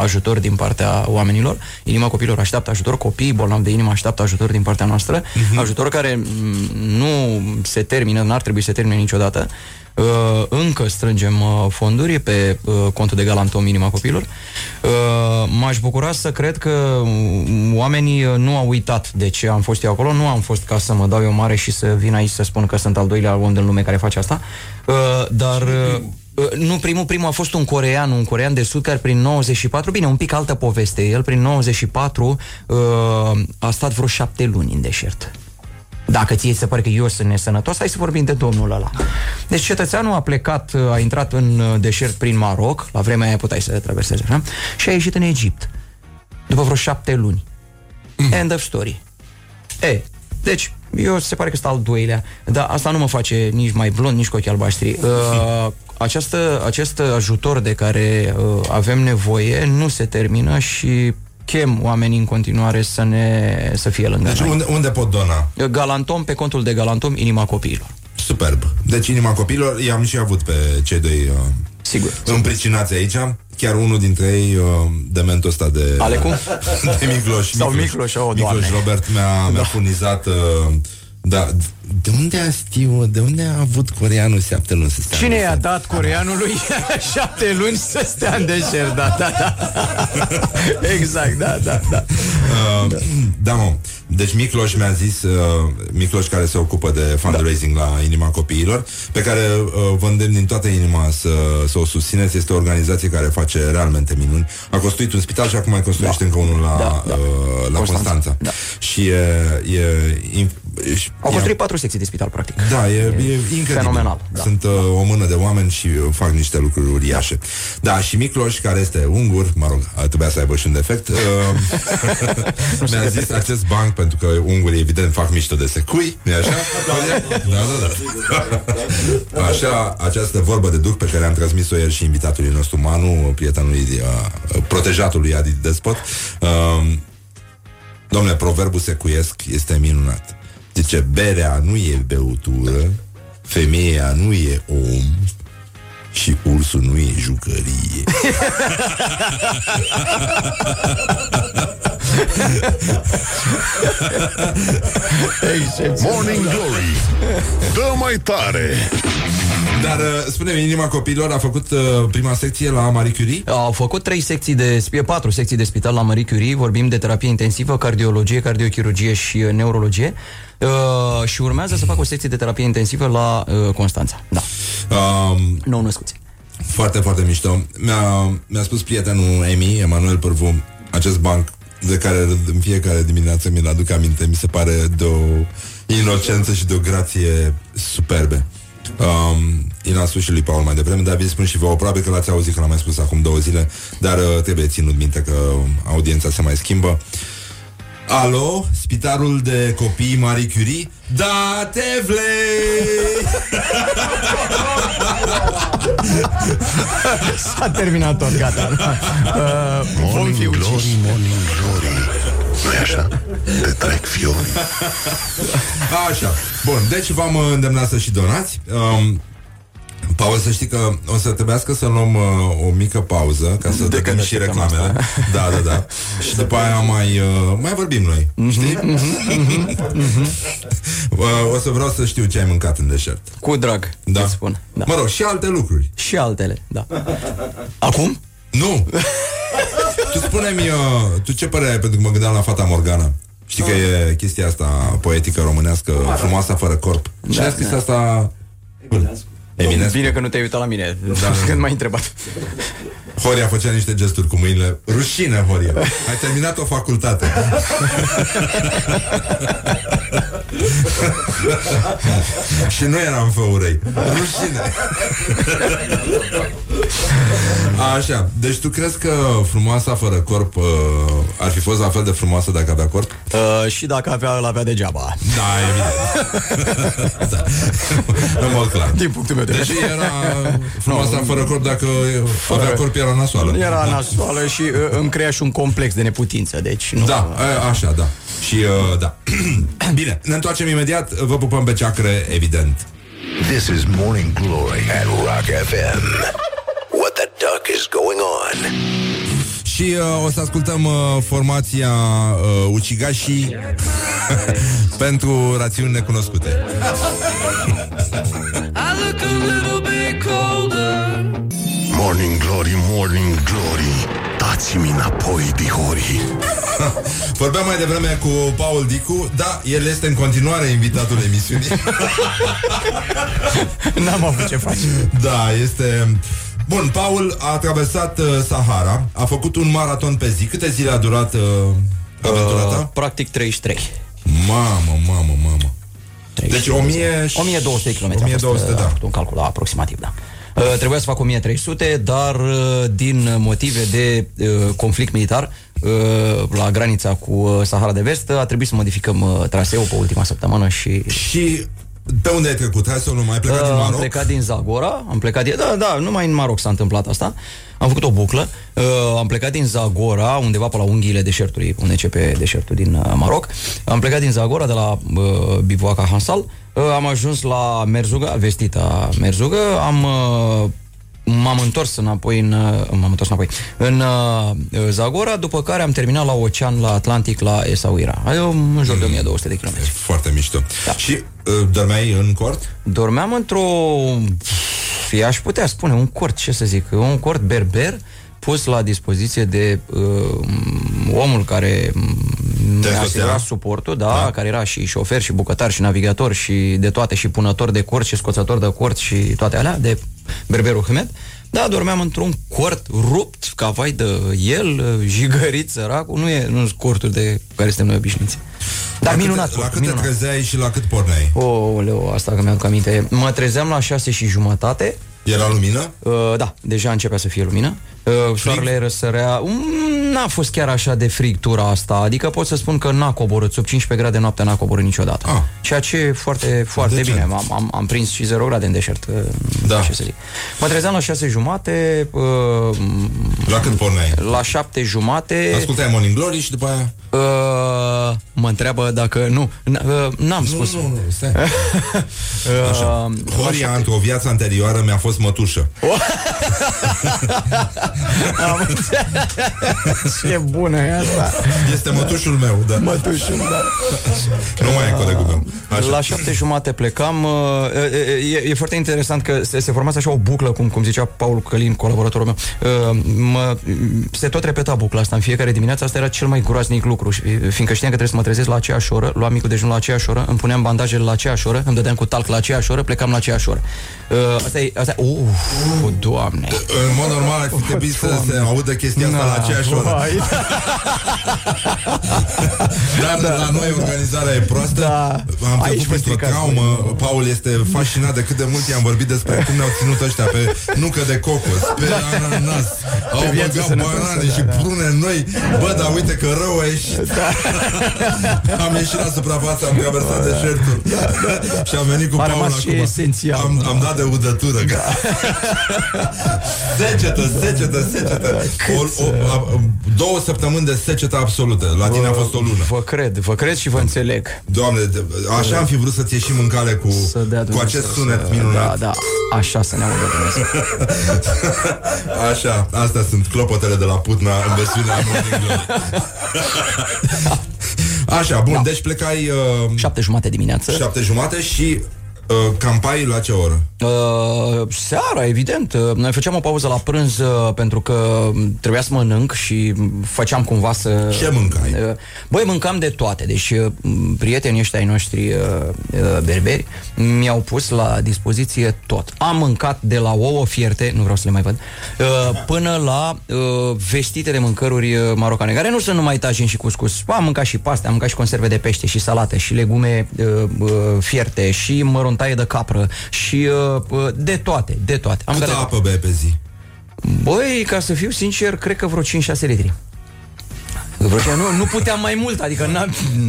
ajutor din partea oamenilor. Inima copilor așteaptă ajutor, copiii bolnavi de inimă așteaptă ajutor din partea noastră. Mhm. Ajutor care mm, nu se termină, n-ar trebui să se termine niciodată. Uh, încă strângem uh, fonduri pe uh, contul de galantom Inima Copilor. Uh, m-aș bucura să cred că mm, oamenii uh, nu au uitat de ce am fost eu acolo. Nu am fost ca să mă dau eu mare și să vin aici să spun că sunt al doilea om din lume care face asta. Uh, dar... Uh, Uh, nu, primul, primul a fost un corean, un corean de sud care prin 94, bine, un pic altă poveste, el prin 94 uh, a stat vreo șapte luni în deșert. Dacă ție se pare că eu sunt nesănătos, hai să vorbim de domnul ăla. Deci cetățeanul a plecat, a intrat în uh, deșert prin Maroc, la vremea aia puteai să traversezi așa, și a ieșit în Egipt. După vreo șapte luni. End of story. E, deci, eu se pare că sunt al doilea, dar asta nu mă face nici mai blond, nici cu ochii albaștri. Uh, această, acest ajutor de care uh, avem nevoie nu se termină și chem oamenii în continuare să ne să fie lângă Deci noi. unde, unde pot dona? Galantom pe contul de Galantom Inima Copiilor. Superb. Deci inima copilor, i-am și avut pe cei doi uh, Sigur. împricinați aici. Chiar unul dintre ei, uh, dementul ăsta de... Ale cum? De Micloș. Sau Micloș, oh, Micloș Doamne. Robert mi-a, mi-a furnizat uh, Da, de unde a știu, de unde a avut coreanul șapte luni să stea Cine în i-a deșert? dat coreanului șapte luni să stea în deșert? Da, da, da. Exact, da, da, da. Uh, da, mă. Deci Micloș mi-a zis, uh, Micloș care se ocupă de fundraising da. la Inima Copiilor, pe care uh, vă îndemn din toată inima să, să o susțineți. Este o organizație care face realmente minuni. A construit un spital și acum mai construiește da. încă unul la, da, da. Uh, la Constanța. Constanța. Da. Și e... e inf- și- Au e- construit patru secții de spital, practic. da, e, e incredibil. fenomenal, da. Sunt uh, o mână de oameni și uh, fac niște lucruri uriașe. Da, și Micloș, care este ungur, mă rog, a- trebuia să aibă și un defect, uh, mi-a zis acest banc, pentru că ungurii evident fac mișto de secui, nu așa? Da, da, da. Așa, această vorbă de duc pe care am transmis-o ieri și invitatului nostru Manu, prietenului, uh, protejatului Adi Despot, uh, Domnule, proverbul secuiesc este minunat. Zice, berea nu e beutură, femeia nu e om și ursul nu e jucărie. Morning Glory Dă mai tare Dar uh, spune-mi, inima copiilor a făcut uh, prima secție la Marie Curie? Au făcut trei secții de spi- patru secții de spital la Marie Curie, vorbim de terapie intensivă, cardiologie, cardiochirurgie și uh, neurologie. Uh, și urmează să fac o secție de terapie intensivă la uh, Constanța. Da. Um, nou născuți. Foarte, foarte mișto. Mi-a, mi-a spus prietenul Emi, Emanuel Pârvu, acest banc de care în fiecare dimineață mi-l aduc aminte, mi se pare de o inocență și de o grație superbe. Um, i-l-am spus și lui Paul mai devreme, dar vi spun și vouă, probabil că l-ați auzit că l-am mai spus acum două zile, dar uh, trebuie ținut minte că audiența se mai schimbă. Alo, spitalul de copii Marie Curie? Da, te vrei! S-a terminat tot, gata. Uh, vom Morning fi Glory, uciși. Morning Glory nu așa? Te trec fiori Așa. Bun, deci v-am uh, îndemnat să și donați. Um, Paul, să știi că o să trebuiască să luăm uh, o mică pauză ca să De dăm când și așteptăm reclamele. Da, da, da. și după aia mai, uh, mai vorbim noi. Mhm, Știi? uh, o să vreau să știu ce ai mâncat în deșert. Cu drag, Da. îți spun. Da. Mă rog, și alte lucruri. Și altele, da. Acum? Nu! tu spune-mi, uh, tu ce părere ai, pentru că mă gândeam la Fata Morgana. Știi că e chestia asta poetică românească, frumoasă fără corp. Cine Da, a scris da. asta? Eminescu. Bine că nu te-ai uitat la mine Da, da. când m-ai întrebat. Horia făcea niște gesturi cu mâinile. Rușine, Horia. Ai terminat o facultate. Și nu eram făurei. Rușine. Așa. Deci tu crezi că frumoasa fără corp uh, ar fi fost la fel de frumoasă dacă avea corp? Uh, și dacă avea, îl avea degeaba. Da, evident. da. În mod clar. Din punctul meu de Deci vedere. era frumoasa Nu. fără corp dacă avea corp era nasoală. Era nasoală și uh, îmi crea și un complex de neputință, deci nu... Da, a, așa, da. Și, uh, da. Bine, ne întoarcem imediat. Vă pupăm pe ceacre, evident. This is Morning Glory at Rock FM. What the duck is going on? Și uh, o să ascultăm uh, formația uh, Ucigashi pentru rațiuni necunoscute. Morning Glory, Morning Glory Dați-mi înapoi, dihori Vorbeam mai devreme cu Paul Dicu Da, el este în continuare invitatul emisiunii N-am avut ce face. Da, este... Bun, Paul a traversat uh, Sahara A făcut un maraton pe zi Câte zile a durat uh, aventura ta? Uh, practic 33. Mamă, mamă, mamă Deci 1000 și- 1200 km 1200, da. Un calcul da, aproximativ, da. Uh, trebuia să fac 1300, dar uh, din motive de uh, conflict militar uh, la granița cu uh, Sahara de Vest, a trebuit să modificăm uh, traseul pe ultima săptămână și... Și pe unde ai trecut? Hai să nu mai ai plecat din Uh, Am Maroc? plecat din Zagora, am plecat din... Da, da, numai în Maroc s-a întâmplat asta. Am făcut o buclă. Uh, am plecat din Zagora, undeva pe la unghiile deșertului, unde începe deșertul din uh, Maroc. Am plecat din Zagora, de la uh, Bivuaca Hansal. Uh, am ajuns la Merzuga, vestita Merzuga. Am uh, m-am întors înapoi în, uh, m-am întors înapoi în uh, Zagora, după care am terminat la ocean, la Atlantic, la Essaouira. Ai în jur de 1200 de kilometri. Foarte mișto. Da. Și uh, dormeai în cort? Dormeam într-o, i-aș putea spune, un cort, ce să zic, un cort berber, pus la dispoziție de uh, omul care mi-a însoțea? asigurat suportul, da, da, care era și șofer, și bucătar, și navigator, și de toate, și punător de cort, și scoțător de cort, și toate alea, de berberul Hmed. Da, dormeam într-un cort rupt, ca vai de el, jigărit, săracul, nu e nu corturi de care suntem noi obișnuiți. Dar la minunat, câte, la cort, câte minunat. trezeai și la cât porneai? Oh, leu, asta că mi-am aminte. Mă trezeam la șase și jumătate. Era lumină? Uh, da, deja începea să fie lumină. Uh, soarele răsărea. Mm, N-a fost chiar așa de frig tura asta. Adică pot să spun că n-a coborât. Sub 15 grade noaptea n-a coborât niciodată. Ah. Ceea ce e foarte, foarte Decent. bine. Am, am, am prins și 0 grade în deșert. uh, Da. Ce să zic. Mă trezeam la șase jumate. Uh, La cât porneai? la șapte jumate. Ascultai Morning Glory și după aia... Uh, mă întreabă dacă... Nu, n- uh, n-am spus. Nu, nu, nu, stai. Uh, Așa. Horia, într-o viață anterioară, mi-a fost mătușă. Am Ce bună e asta. Este mătușul meu, da. Mătușul, da. Nu mai e colegul meu. Așa. La șapte jumate plecam. uh, E, e, e foarte interesant că se, se formează așa o buclă, cum, cum zicea Paul Călin, colaboratorul meu. Uh, Mă, se tot repeta bucla asta în fiecare dimineață. Asta era cel mai groaznic lucru. Și, Fiindcă știam că trebuie să mă trezesc la aceeași oră, luam micul dejun la aceeași oră, îmi puneam bandajele la aceeași oră, îmi dădeam cu talc la aceeași oră, plecam la aceeași oră. Uh, Asta e... Asta e uf, doamne. În mod normal ar fi trebuit să se audă chestia asta la aceeași oră. Vai. Dar la noi organizarea e proastă. Da. Am Aici trecut vă printr-o stricați traumă. Paul este fascinat de cât de mult i-am vorbit despre cum ne-au ținut ăștia pe nucă de cocos, pe ananas. Au viață băgat sănătoasă, banane da, și da. prune în noi. Bă, dar uite că rău a ieșit. am ieșit la suprafață, am traversat deșertul. și am venit cu A Paul rămas și acum. esențial. Am, am dat de udătură. secetă, secetă, secetă. O, o, a, două săptămâni de secetă absolută. La tine a fost o lună. Vă cred, vă cred și vă înțeleg. Doamne, de- așa am fi vrut să-ți ieșim în cale cu, Să dea cu Dumnezeu acest să- sunet minunat. Da, da, așa să ne audă Dumnezeu. Așa, astea sunt clopotele de la Putna în versiunea Morning Glory. Așa, bun, deci plecai uh, Șapte jumate dimineață. șapte jumate și uh, campai la ce oră? Uh, seara, evident. Uh, Noi făceam o pauză la prânz uh, pentru că m, trebuia să mănânc și m, făceam cumva să... Ce mâncai? Uh, Băi, mâncam de toate. Deci uh, m, prietenii ăștia ai noștri uh, uh, berberi mi-au pus la dispoziție tot. Am mâncat de la ouă fierte, nu vreau să le mai văd, uh, până la uh, vestite de mâncăruri uh, marocane, care nu sunt numai tajin și cuscus. Am mâncat și paste, am mâncat și conserve de pește și salate și legume uh, uh, fierte și măruntaie de capră și uh, uh, de toate, de toate. Am Câtă mâncat de- apă bei pe zi? Băi, ca să fiu sincer, cred că vreo 5-6 litri. Vreo, nu, nu puteam mai mult, adică n-a-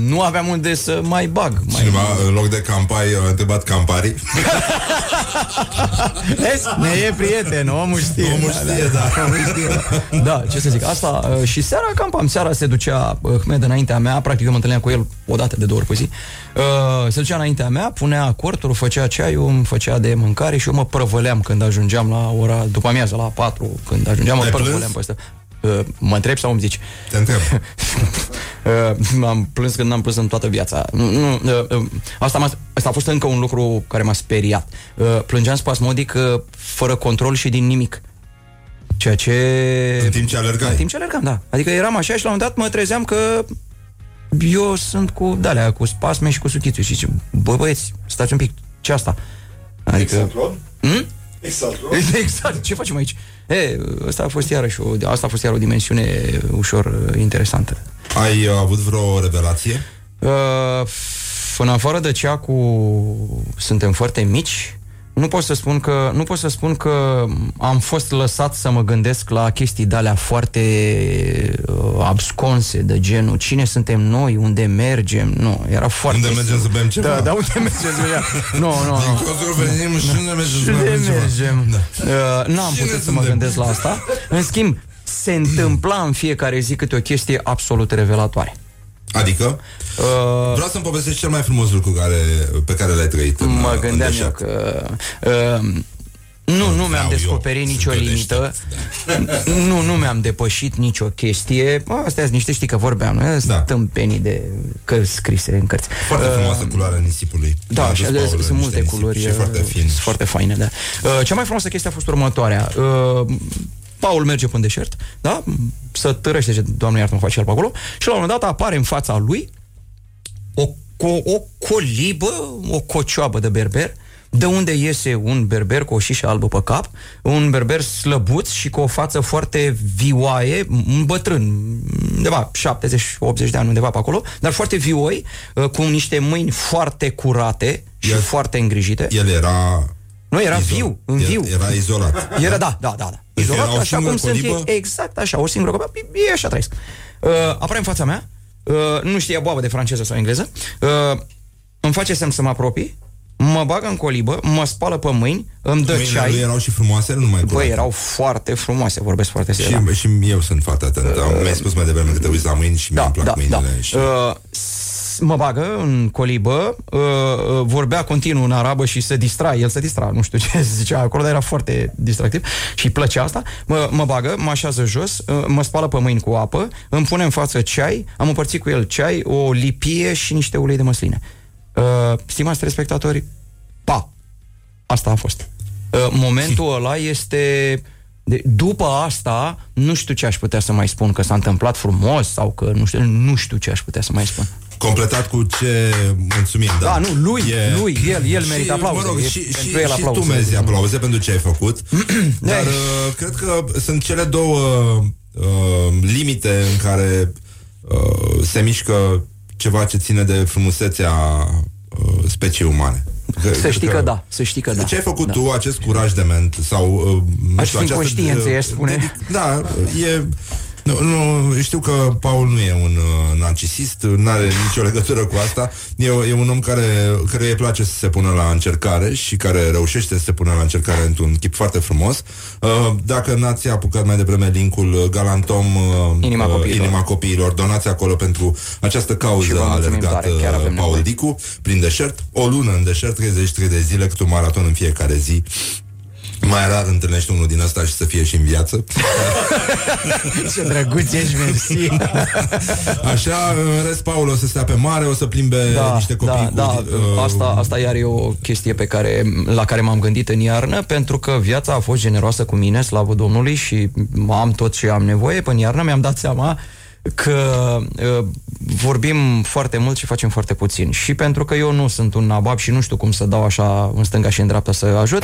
nu aveam unde să mai bag. Mai Cineva, în loc de campai, a întrebat camparii. Vezi? Ne e prieten, omul știe. Omul știe, da. Omul știe. Da, ce să zic, asta uh, și seara campam, seara se ducea uh, Hmed înaintea mea, practic eu mă întâlneam cu el o dată de două ori pe zi. Uh, se ducea înaintea mea, punea cortul, făcea ceaiul, îmi făcea de mâncare și eu mă prăvăleam când ajungeam la ora după amiază, la 4, când ajungeam, mă Ai prăvăleam plâns? pe asta. Uh, mă întreb sau îmi zici? Te întreb. Uh, am plâns când n-am plâns în toată viața. Nu, nu, uh, uh, asta, m-a, asta a fost încă un lucru care m-a speriat. Uh, plângeam spasmodic uh, fără control și din nimic. Ceea ce... În timp ce alergai. În timp ce alergam, da. Adică eram așa și la un moment dat mă trezeam că eu sunt cu dalea, cu spasme și cu suchițuri și zice, bă băieți, stați un pic, ce asta? Adică... Hmm? Exact, ce facem aici? E, asta a fost iarăși o, asta a fost iar o dimensiune ușor uh, interesantă. Ai uh, avut vreo revelație? Uh, în afară de cea cu suntem foarte mici, nu pot să spun că nu pot să spun că am fost lăsat să mă gândesc la chestii de alea foarte uh, absconse de genul cine suntem noi, unde mergem. Nu, era foarte Unde mergem să bem ceva? Da, da, unde mergem să bem? Nu, nu, Din nu. Kosovo venim și unde mergem să Unde bem ceva? mergem? Da. Uh, n-am Cine putut să mă suntem? gândesc la asta. În schimb, se întâmpla în fiecare zi câte o chestie absolut revelatoare. Adică? Uh, Vreau să-mi povestești cel mai frumos lucru care, pe care l-ai trăit în, Mă în gândeam eu deșert. că... Uh, Nu, nu mi-am vreau descoperit eu, nicio sunt limită. Nu, nu mi-am depășit nicio chestie. Astea sunt niște, știi că vorbeam, nu? Da. Tâmpenii de cărți scrise în cărți. Foarte Uh, frumoasă culoarea nisipului. Da, Mi-a și adus Paul sunt niște multe nisip culori Și uh, foarte fin. sunt foarte faine, da. Uh, Cea mai frumoasă chestie a fost următoarea. Uh, Paul merge pe deșert, da? Să târăște, ce doamne iartă mă face el pe acolo, și la un moment dat apare în fața lui o, co- o colibă, o cocioabă de berber, de unde iese un berber cu o șișă albă pe cap, un berber slăbuț și cu o față foarte vioaie, un bătrân, undeva 70-80 de ani, undeva pe acolo, dar foarte vioi, uh, cu niște mâini foarte curate și foarte îngrijite. El era... Nu, era izol- viu, în el- viu. Era izolat. Era, da, da, da. da. Deci Izolat, era o așa singură cum sunt colibă? ei. Exact așa, o singură colibă. E așa trăiesc. Uh, apare în fața mea, uh, nu știa boabă de franceză sau engleză, uh, îmi face semn să mă apropii, mă bagă în colibă, mă spală pe mâini, îmi dă Mâinile ceai. lui erau și frumoase, nu numai Băi, curate. erau foarte frumoase, vorbesc foarte serios. Și, și eu sunt foarte atent. Uh, Mi-ai spus mai devreme că te uiți la mâini și mi-mi plac da, mâinile. da. Și... Uh, s- mă bagă în colibă, uh, uh, vorbea continuu în arabă și se distra, el se distra, nu știu ce zicea acolo, dar era foarte distractiv și îi plăcea asta. Mă, mă bagă, mă așează jos, uh, mă spală pe mâini cu apă, îmi pune în față ceai, am împărțit cu el ceai, o lipie și niște ulei de măsline. Uh, stimați telespectatori, pa! Asta a fost. Uh, momentul ăla este... De, după asta, nu știu ce aș putea să mai spun, că s-a întâmplat frumos sau că nu știu, nu știu ce aș putea să mai spun. Completat cu ce mulțumim, da. Da, nu, lui, lui, el, el merită aplauze. Mă rog, E și, pentru și, el și aplauze. tu merzi aplauze pentru ce ai făcut. dar uh, cred că sunt cele două uh, limite în care uh, se mișcă ceva ce ține de frumusețea uh, speciei umane. Că- Să cred știi că da, să știi că da. Ce ai făcut da. tu, acest curaj de ment sau... Uh, nu Aș știu, fi în această, conștiință, uh, i-aș spune. dedic- Da, e... Nu, nu, știu că Paul nu e un uh, narcisist, nu are nicio legătură cu asta. E, e un om care, care îi place să se pună la încercare și care reușește să se pună la încercare într-un chip foarte frumos. Uh, dacă n-ați apucat mai devreme linkul uh, Galantom uh, Inima uh, copiilor. Inima copiilor, donați acolo pentru această Și cauză vă mulțumim alergat tare, chiar avem uh, Paul nevoie. Dicu prin deșert, o lună în deșert, 33 de zile, cât un maraton în fiecare zi. Mai rar întâlnești unul din ăsta și să fie și în viață. Ce drăguț ești, mersi. Așa, în rest, Paul o să stea pe mare, o să plimbe da, niște copii da, cu... da, uh, asta, asta iar e o chestie pe care, la care m-am gândit în iarnă, pentru că viața a fost generoasă cu mine, slavă Domnului, și am tot ce am nevoie. Până în iarnă mi-am dat seama că uh, vorbim foarte mult și facem foarte puțin. Și pentru că eu nu sunt un nabab și nu știu cum să dau așa în stânga și în dreapta să ajut,